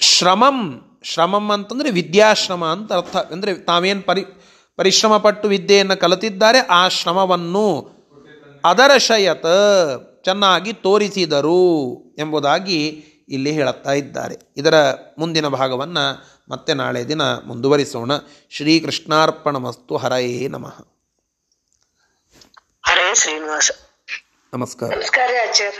ಶ್ರಮಂ ಶ್ರಮಂ ಅಂತಂದರೆ ವಿದ್ಯಾಶ್ರಮ ಅಂತ ಅರ್ಥ. ಅಂದರೆ ತಾವೇನು ಪರಿ, ಪರಿಶ್ರಮ ಪಟ್ಟು ವಿದ್ಯೆಯನ್ನು ಕಲಿತಿದ್ದಾರೆ, ಆ ಶ್ರಮವನ್ನು ಅದರಶಯತ ಚೆನ್ನಾಗಿ ತೋರಿಸಿದರು ಎಂಬುದಾಗಿ ಇಲ್ಲಿ ಹೇಳುತ್ತಾ ಇದ್ದಾರೆ. ಇದರ ಮುಂದಿನ ಭಾಗವನ್ನು ಮತ್ತೆ ನಾಳೆ ದಿನ ಮುಂದುವರಿಸೋಣ. ಶ್ರೀಕೃಷ್ಣಾರ್ಪಣಮಸ್ತು ಹರಯೇ ನಮಃ. ಹರೇ ಶ್ರೀನಿವಾಸ ನಮಸ್ಕಾರ ನಮಸ್ಕಾರ ಆಚಾರ್ಯ